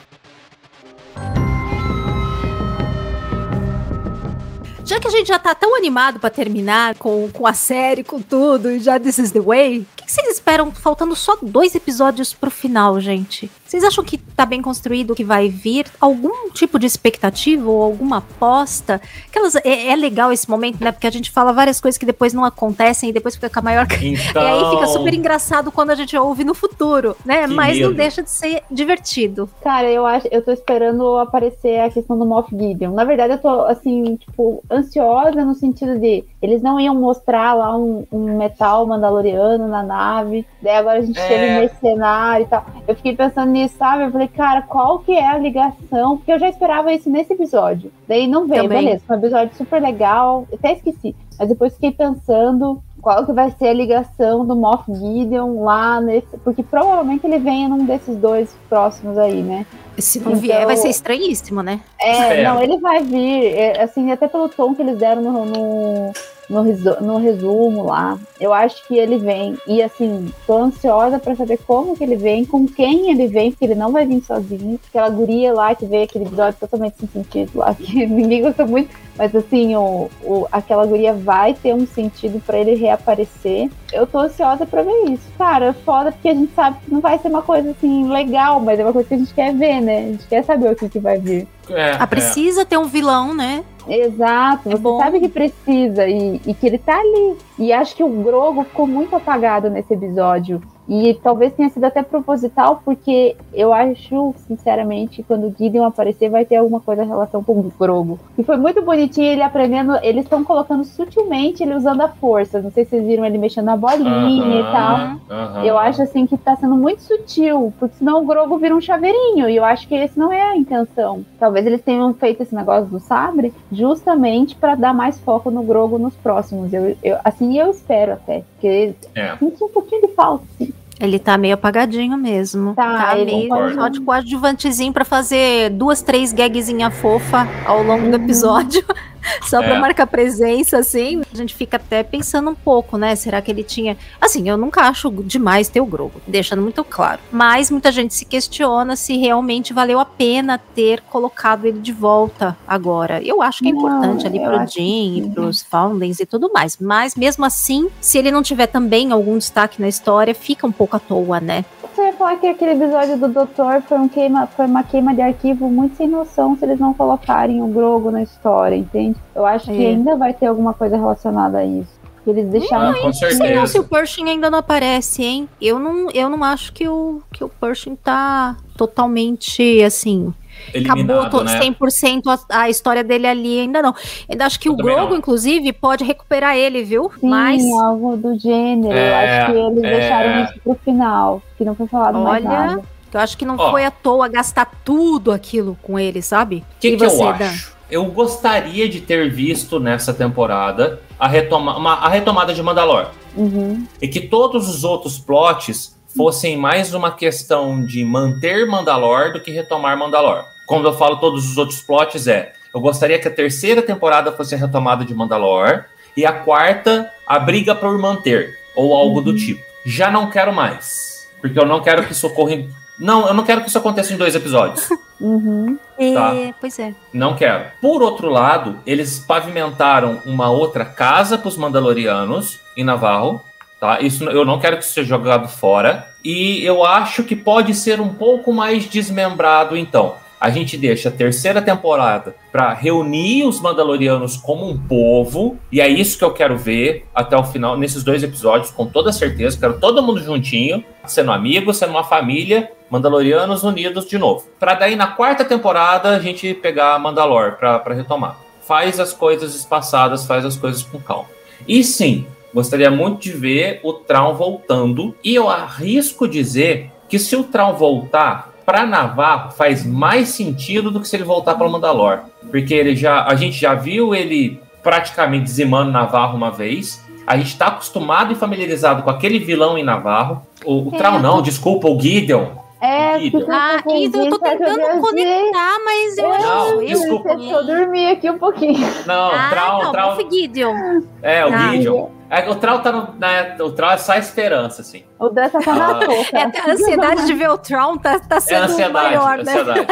C: Já que a gente já tá tão animado pra terminar com, com a série, com tudo, e já This is the Way, o que, que vocês esperam faltando só dois episódios pro final, gente? Vocês acham que tá bem construído, que vai vir? Algum tipo de expectativa ou alguma aposta? Aquelas, é, é legal esse momento, né? Porque a gente fala várias coisas que depois não acontecem e depois fica com a maior.
E: Então-
C: E aí fica super engraçado quando a gente ouve no futuro, né?
D: Que
C: Mas não
D: medo.
C: deixa de ser divertido.
D: Cara, eu acho, eu tô esperando aparecer a questão do Moff Gideon. Na verdade, eu tô assim, tipo, ansiosa no sentido de eles não iam mostrar lá um, um metal mandaloriano na nave. Daí agora a gente
E: É.
D: teve mercenário e tal. Eu fiquei pensando nisso, sabe? Eu falei, cara, qual que é a ligação? Porque eu já esperava isso nesse episódio. Daí não veio,
C: Também.
D: beleza. Foi um episódio super legal. Até esqueci. Mas depois fiquei pensando qual que vai ser a ligação do Moff Gideon lá nesse. Porque provavelmente ele venha num desses dois próximos aí, né?
C: Se não vier, vai ser estranhíssimo, né?
D: É,
C: É.
D: não, ele vai vir, é, assim, até pelo tom que eles deram no, no, no, resu- no resumo lá. Eu acho que ele vem. E assim, tô ansiosa pra saber como que ele vem, com quem ele vem, porque ele não vai vir sozinho. Aquela guria lá que veio aquele episódio totalmente sem sentido lá, que ninguém gostou muito. Mas assim, o, o, aquela guria vai ter um sentido pra ele reaparecer. Eu tô ansiosa pra ver isso. Cara, é foda porque a gente sabe que não vai ser uma coisa assim legal, mas é uma coisa que a gente quer ver, né? A gente quer saber o que, que vai vir.
E: É,
C: Ah, precisa ter um vilão, né?
D: Exato, você sabe que precisa e, e que ele tá ali. E acho que o Grogo ficou muito apagado nesse episódio. E talvez tenha sido até proposital, porque eu acho, sinceramente, quando o Gideon aparecer, vai ter alguma coisa em relação com o Grogo. E foi muito bonitinho ele aprendendo. Eles estão colocando sutilmente ele usando a força. Não sei se vocês viram ele mexendo na bolinha e tal. Eu acho assim que tá sendo muito sutil, porque senão o Grogo vira um chaveirinho. E eu acho que esse não é a intenção. Talvez eles tenham feito esse negócio do sabre justamente para dar mais foco no Grogo nos próximos. Eu, eu, assim eu espero até. Porque
E: É.
D: senti um pouquinho de falta. assim.
C: Ele tá meio apagadinho mesmo.
D: Tá,
C: Tá, meio
D: concordo.
C: só de coadjuvantezinho pra fazer duas, três gagzinha fofa ao longo do episódio. Só pra
E: É.
C: marcar presença, assim. A gente fica até pensando um pouco, né? Será que ele tinha. Assim, eu nunca acho demais ter o Grogo, deixando muito claro. Mas muita gente se questiona se realmente valeu a pena ter colocado ele de volta agora. Eu acho que é
D: Não,
C: importante ali pro Jim e
D: sim.
C: pros Foundlings e tudo mais. Mas mesmo assim, se ele não tiver também algum destaque na história, fica um pouco à toa, né?
D: Você ia falar que aquele episódio do Doutor foi, um queima, foi uma queima de arquivo muito sem noção se eles não colocarem o Grogo na história, entende? Eu acho que
C: É.
D: ainda vai ter alguma coisa relacionada a isso. Que Eles deixaram.
E: Ah,
C: lá
E: certeza.
C: se o Pershing ainda não aparece, hein? Eu não, eu não acho que o, que o Pershing tá totalmente, assim... acabou
E: Eliminado, né?
C: 100% a, a história dele ali, ainda não. Ainda acho que
E: Eu
C: o Grogo,
E: não.
C: inclusive, pode recuperar ele, viu?
D: Sim,
C: Mas,
D: algo do gênero.
E: É,
D: eu acho que eles
E: é.
D: deixaram isso pro final. Que não foi falado mais
C: olha,
D: nada.
C: eu acho que não
E: Ó.
C: foi à toa gastar tudo aquilo com ele, sabe?
E: O que, que eu
C: você, Dan?
E: acho? Eu gostaria de ter visto nessa temporada a, retoma uma- a retomada de Mandalor.
D: Uhum.
E: E que todos os outros plots fossem mais uma questão de manter Mandalor do que retomar Mandalor. Quando eu falo todos os outros plots, é. Eu gostaria que a terceira temporada fosse a retomada de Mandalor e a quarta a briga por manter, ou algo do tipo. Já não quero mais. Porque eu não quero que isso ocorra. em- Não, eu não quero que isso aconteça em dois episódios.
D: Uhum.
E: Tá.
C: É, pois é.
E: Não quero. Por outro lado, eles pavimentaram uma outra casa para os Mandalorianos em Navarro. Tá? Isso eu não quero que isso seja jogado fora. E eu acho que pode ser um pouco mais desmembrado, então. A gente deixa a terceira temporada para reunir os Mandalorianos como um povo. E é isso que eu quero ver até o final, nesses dois episódios, com toda certeza. Quero todo mundo juntinho, sendo amigo, sendo uma família. Mandalorianos unidos de novo. Pra daí na quarta temporada a gente pegar Mandalor pra retomar. Faz as coisas espaçadas, faz as coisas com calma. E sim, gostaria muito de ver o Traum voltando. E eu arrisco dizer que se o Traum voltar pra Navarro faz mais sentido do que se ele voltar pra Mandalor. Porque ele já, a gente já viu ele praticamente dizimando Navarro uma vez. A gente tá acostumado e familiarizado com aquele vilão em Navarro. O, o
D: É.
E: Traum não, desculpa, o Gideon.
D: É, fica
C: Ah, isso eu tô tentando conectar, mas eu
E: Não,
C: acho eu.
E: desculpa.
D: Deixa eu dormir aqui um pouquinho.
E: Não,
C: Ah,
E: Traum,
C: não, foi Gideon.
E: É, o
C: Ah.
E: Gideon. É, o Trau tá no. Né, o Trau é só esperança, assim.
D: O Dan tá
E: Ah.
D: na touca.
C: É, a ansiedade de ver o Tron tá, tá
E: É
C: sendo
E: ansiedade,
C: maior, né?
E: ansiedade.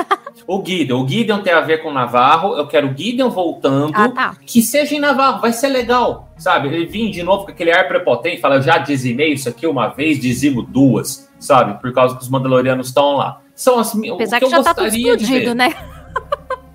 E: O Gideon. O Gideon tem a ver com Navarro. Eu quero o Gideon voltando.
C: Ah, tá.
E: Que seja em Navarro, vai ser legal. Sabe? Ele vir de novo com aquele ar prepotente, fala, eu já dizimei isso aqui uma vez, dizimo duas, sabe? Por causa que os Mandalorianos estão lá. São as mi-
C: Apesar
E: o que
C: que
E: eu
C: já tá tudo
E: gostaria de ver.
C: explodido, né?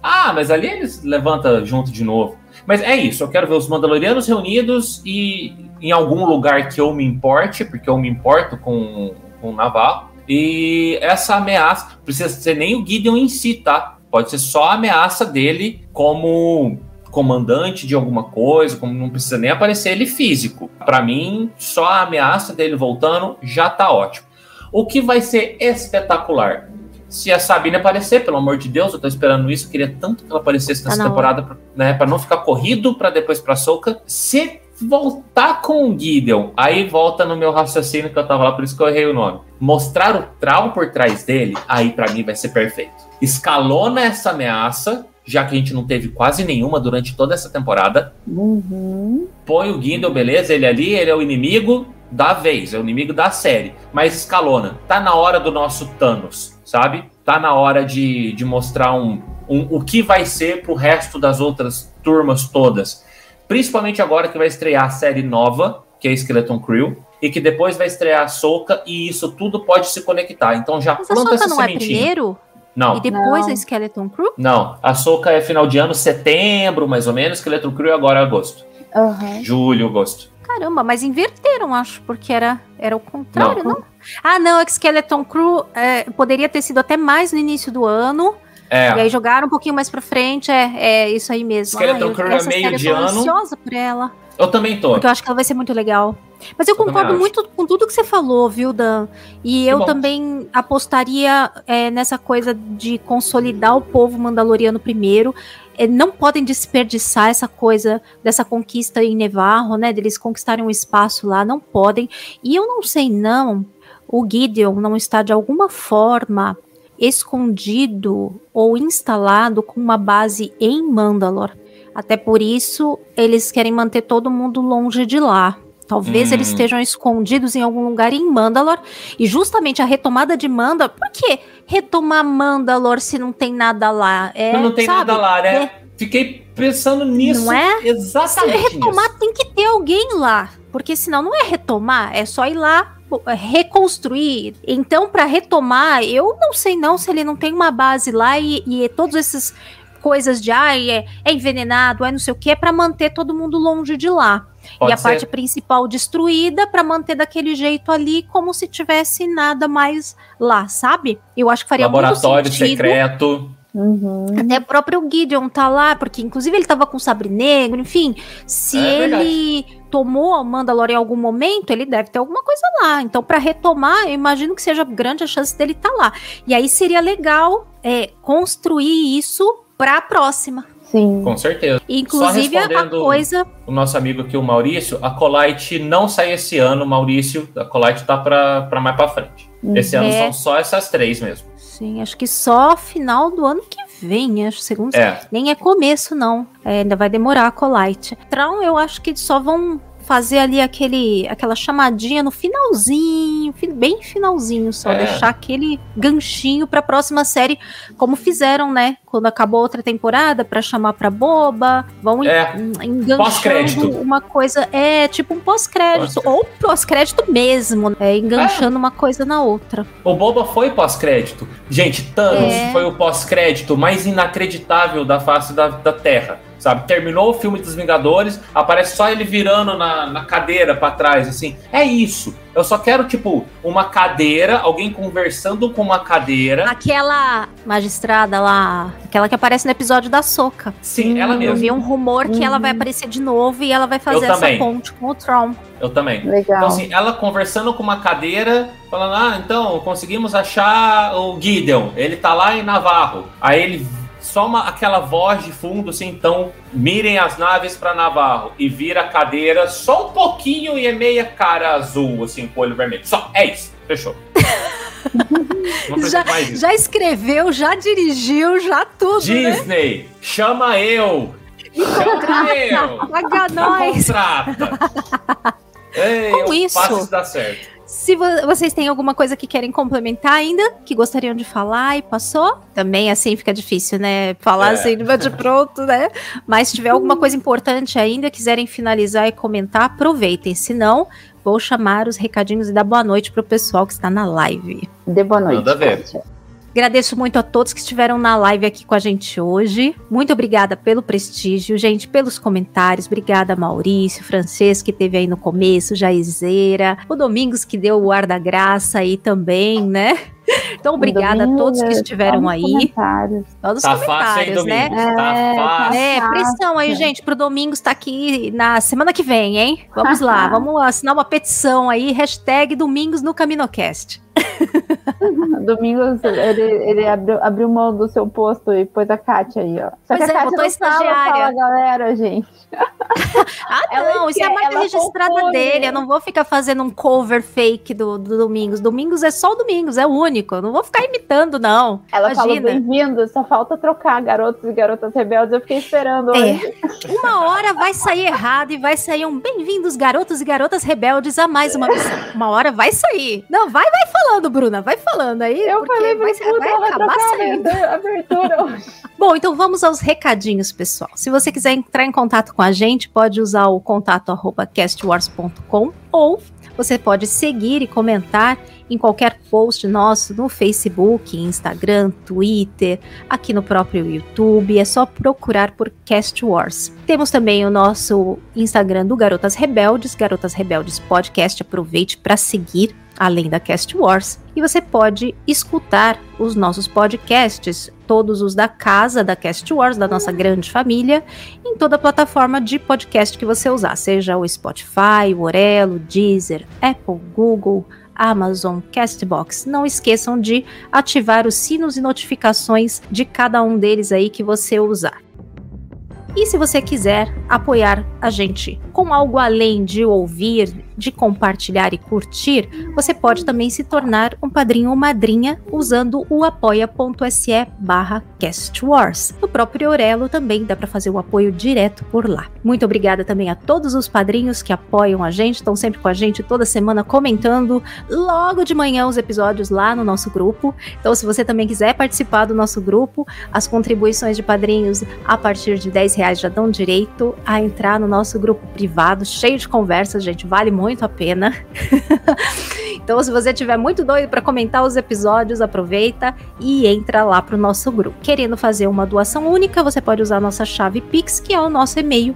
E: Ah, mas ali eles levantam junto de novo. Mas é isso, eu quero ver os Mandalorianos reunidos e em algum lugar que eu me importe, porque eu me importo com, com o Navarro. E essa ameaça, não precisa ser nem o Gideon em si, tá? Pode ser só a ameaça dele como comandante de alguma coisa, como não precisa nem aparecer ele físico. Pra mim, só a ameaça dele voltando já tá ótimo. O que vai ser espetacular se a Sabine aparecer, pelo amor de Deus, eu tô esperando isso, eu queria tanto que ela aparecesse nessa
C: na
E: temporada, pra- né, para não ficar corrido para depois pra Soca. Se voltar com o Gideon, aí volta no meu raciocínio que eu tava lá, por isso que eu errei o nome. Mostrar o Trau por trás dele, aí pra mim vai ser perfeito. Escalona essa ameaça, já que a gente não teve quase nenhuma durante toda essa temporada.
D: Uhum.
E: Põe o Gideon, beleza, ele ali, ele é o inimigo da vez, é o inimigo da série. Mas escalona, tá na hora do nosso Thanos, sabe? Tá na hora de, de mostrar um, um, o que vai ser pro resto das outras turmas todas. Principalmente agora que vai estrear a série nova, que é Skeleton Crew, e que depois vai estrear a Soca, e isso tudo pode se conectar. Então já
C: Mas a
E: planta
C: Soca
E: essa
C: não é
E: sementinha.
C: primeiro?
E: Não.
C: E depois
D: Não.
C: a Skeleton Crew?
E: Não, a Soca é final de ano, setembro, mais ou menos, Skeleton Crew é agora agosto.
D: Aham.
E: Julho, agosto.
C: Caramba, mas inverteram, acho, porque era, era o contrário,
E: Não.
C: não? Ah, não, Skeleton Crew é, poderia ter sido até mais no início do ano.
E: É.
C: E aí jogaram um pouquinho mais pra frente. É, é isso aí mesmo.
E: Skeleton
C: eu-
E: Crew é meio
C: série eu
E: de
C: tô
E: ano.
C: ansiosa por ela.
E: Eu também tô.
C: Porque eu acho que ela vai ser muito legal. Mas eu,
E: Eu
C: concordo muito com tudo que você falou, viu, Dan? E eu
E: bom.
C: também apostaria é, nessa coisa de consolidar o povo mandaloriano primeiro. É, não podem desperdiçar essa coisa dessa conquista em Nevarro, né? Deles conquistarem um espaço lá, não podem. E eu não sei, não. O Gideon não está de alguma forma escondido ou instalado com uma base em Mandalor. Até por isso, eles querem manter todo mundo longe de lá. Talvez
E: Hum.
C: eles estejam escondidos em algum lugar em Mandalor. E justamente a retomada de Mandalor. Por que retomar Mandalor se não tem nada lá? É,
E: não tem
C: sabe?
E: nada lá, né?
C: É,
E: Fiquei pensando nisso.
C: Não é? Se
E: Exatamente.
C: retomar, tem que ter alguém lá. Porque senão não é retomar, é só ir lá é reconstruir. Então, para retomar, eu não sei não se ele não tem uma base lá e, e todas essas coisas de ai, é, é envenenado, é não sei o que, é para manter todo mundo longe de lá.
E: Pode
C: e a
E: ser.
C: parte principal destruída para manter daquele jeito ali, como se tivesse nada mais lá, sabe? Eu acho que faria
E: Laboratório
C: muito sentido.
E: secreto.
C: Até o próprio Gideon tá lá, porque inclusive ele tava com sabre negro, enfim. Se
E: É
C: ele tomou a Mandalore em algum momento, ele deve ter alguma coisa lá. Então, pra retomar, eu imagino que seja grande a chance dele estar lá. E aí seria legal é, construir isso pra próxima.
D: Sim.
E: Com certeza.
C: Inclusive,
E: Só
C: a coisa.
E: O nosso amigo aqui, o Maurício, a Colite não sai esse ano, Maurício. A Colite tá pra, pra mais pra frente. Esse ano
C: É.
E: são só essas três mesmo.
C: Sim, acho que só final do ano que vem, acho segundo.
E: É.
C: Nem é começo, não. É, ainda vai demorar a Colite. Tron, eu acho que só vão fazer ali aquele, aquela chamadinha no finalzinho, fi- bem finalzinho só,
E: É.
C: deixar aquele ganchinho pra próxima série, como fizeram, né? Quando acabou outra temporada, pra chamar pra boba, vão
E: É.
C: enganchando uma coisa, é tipo um pós-crédito, ou pós-crédito mesmo, é, enganchando uma coisa na outra.
E: O Boba foi pós-crédito. Gente, Thanos
C: É.
E: foi o pós-crédito mais inacreditável da face da, da Terra. Sabe? Terminou o filme dos Vingadores, aparece só ele virando na, na cadeira pra trás, assim. É isso. Eu só quero, tipo, uma cadeira, alguém conversando com uma cadeira.
C: Aquela magistrada lá, aquela que aparece no episódio da Soca.
E: Sim, ela
C: Eu
E: mesma.
C: vi um rumor que ela vai aparecer de novo e ela vai fazer
E: Eu
C: essa
E: também.
C: ponte com o Tron.
E: Eu também.
D: Legal.
E: Então, assim, ela conversando com uma cadeira, falando: Ah, então, conseguimos achar o Gideon. Ele tá lá em Navarro. Aí ele. Só uma, aquela voz de fundo, assim, então, mirem as naves pra Navarro. E vira a cadeira só um pouquinho e é meia cara azul, assim, com o olho vermelho. Só, é isso. Fechou.
C: Já, já escreveu, já dirigiu, já tudo, né?
E: Disney, chama eu! Chama eu!
C: Paga nós!
E: Contrata! Ei,
C: Com
E: eu
C: isso-
E: faço isso dar certo.
C: Se vo- vocês têm alguma coisa que querem complementar ainda, que gostariam de falar e passou, também assim fica difícil, né? Falar
E: É.
C: assim de pronto, né? Mas se tiver alguma coisa importante ainda, quiserem finalizar e comentar, aproveitem. Se não, vou chamar os recadinhos e dar boa noite pro pessoal que está na live.
D: Dê boa noite.
E: Manda ver.
D: Kátia.
C: Agradeço muito a todos que estiveram na live aqui com a gente hoje. Muito obrigada pelo prestígio, gente, pelos comentários. Obrigada, Maurício, Francesco, que teve aí no começo, Jaizeira, o Domingos, que deu o ar da graça aí também, né? Então, obrigada a todos que estiveram
D: nos
C: aí.
D: comentários.
C: Nos
E: Tá fácil, hein,
C: comentários, né?
E: Tá
D: É,
E: fácil.
C: É, pressão aí, gente, pro Domingos tá aqui na semana que vem, hein? Vamos lá, vamos assinar uma petição aí, hashtag Domingos no Caminocast.
D: Domingos, ele, ele abriu, abriu mão do seu posto e pôs a Kátia aí, ó. Só
C: Pois
D: que a
C: é,
D: Kátia
C: botou
D: não fala,
C: estagiária.
D: fala, galera, gente.
C: Ah,
D: Ela
C: não, isso é a marca registrada
D: confunde.
C: dele. Eu não vou ficar fazendo um cover fake do, do Domingos. Domingos é só o Domingos, é único. Eu não vou ficar imitando, não.
D: Ela falou
C: Imagina.
D: bem-vindo, só falta trocar garotos e garotas rebeldes. Eu fiquei esperando
C: É.
D: hoje.
C: Uma hora vai sair errado e vai sair um bem-vindos, garotos e garotas rebeldes, a mais uma missão. Uma hora vai sair. Não, vai, vai falando, Bruna, vai falando aí,
D: Eu falei
C: vai, vai acabar saindo.
D: abertura.
C: Bom, então vamos aos recadinhos, pessoal. Se você quiser entrar em contato com a gente, pode usar o contato castwars.com ou Você pode seguir e comentar em qualquer post nosso no Facebook, Instagram, Twitter, aqui no próprio YouTube. É só procurar por Cast Wars. Temos também o nosso Instagram do Garotas Rebeldes, Garotas Rebeldes Podcast. Aproveite para seguir além da Cast Wars. E você pode escutar os nossos podcasts, todos os da casa da Cast Wars, da nossa grande família, em toda plataforma de podcast que você usar, seja o Spotify, o Orelo, Deezer, Apple, Google, Amazon, Castbox. Não esqueçam de ativar os sinos e notificações de cada um deles aí que você usar. E se você quiser apoiar a gente com algo além de ouvir, de compartilhar e curtir, você pode também se tornar um padrinho ou madrinha usando o apoia.se barra castwars. No próprio Orelo também dá para fazer o apoio direto por lá. Muito obrigada também a todos os padrinhos que apoiam a gente, estão sempre com a gente toda semana comentando logo de manhã os episódios lá no nosso grupo. Então se você também quiser participar do nosso grupo, as contribuições de padrinhos a partir de 10 reais já dão direito a entrar no nosso grupo privado, cheio de conversas, gente, vale muito a pena. então, se você tiver muito doido para comentar os episódios, aproveita e entra lá pro nosso grupo. Querendo fazer uma doação única, você pode usar a nossa chave Pix, que é o nosso e-mail,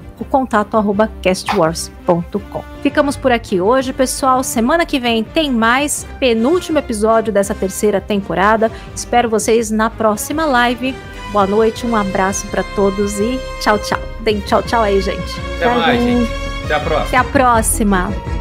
C: o. Ficamos por aqui hoje, pessoal. Semana que vem tem mais penúltimo episódio dessa terceira temporada. Espero vocês na próxima live. Boa noite, um abraço para todos e tchau, tchau. Deem tchau, tchau aí, gente.
E: Até mais, gente. Até a próxima.
C: Até a próxima.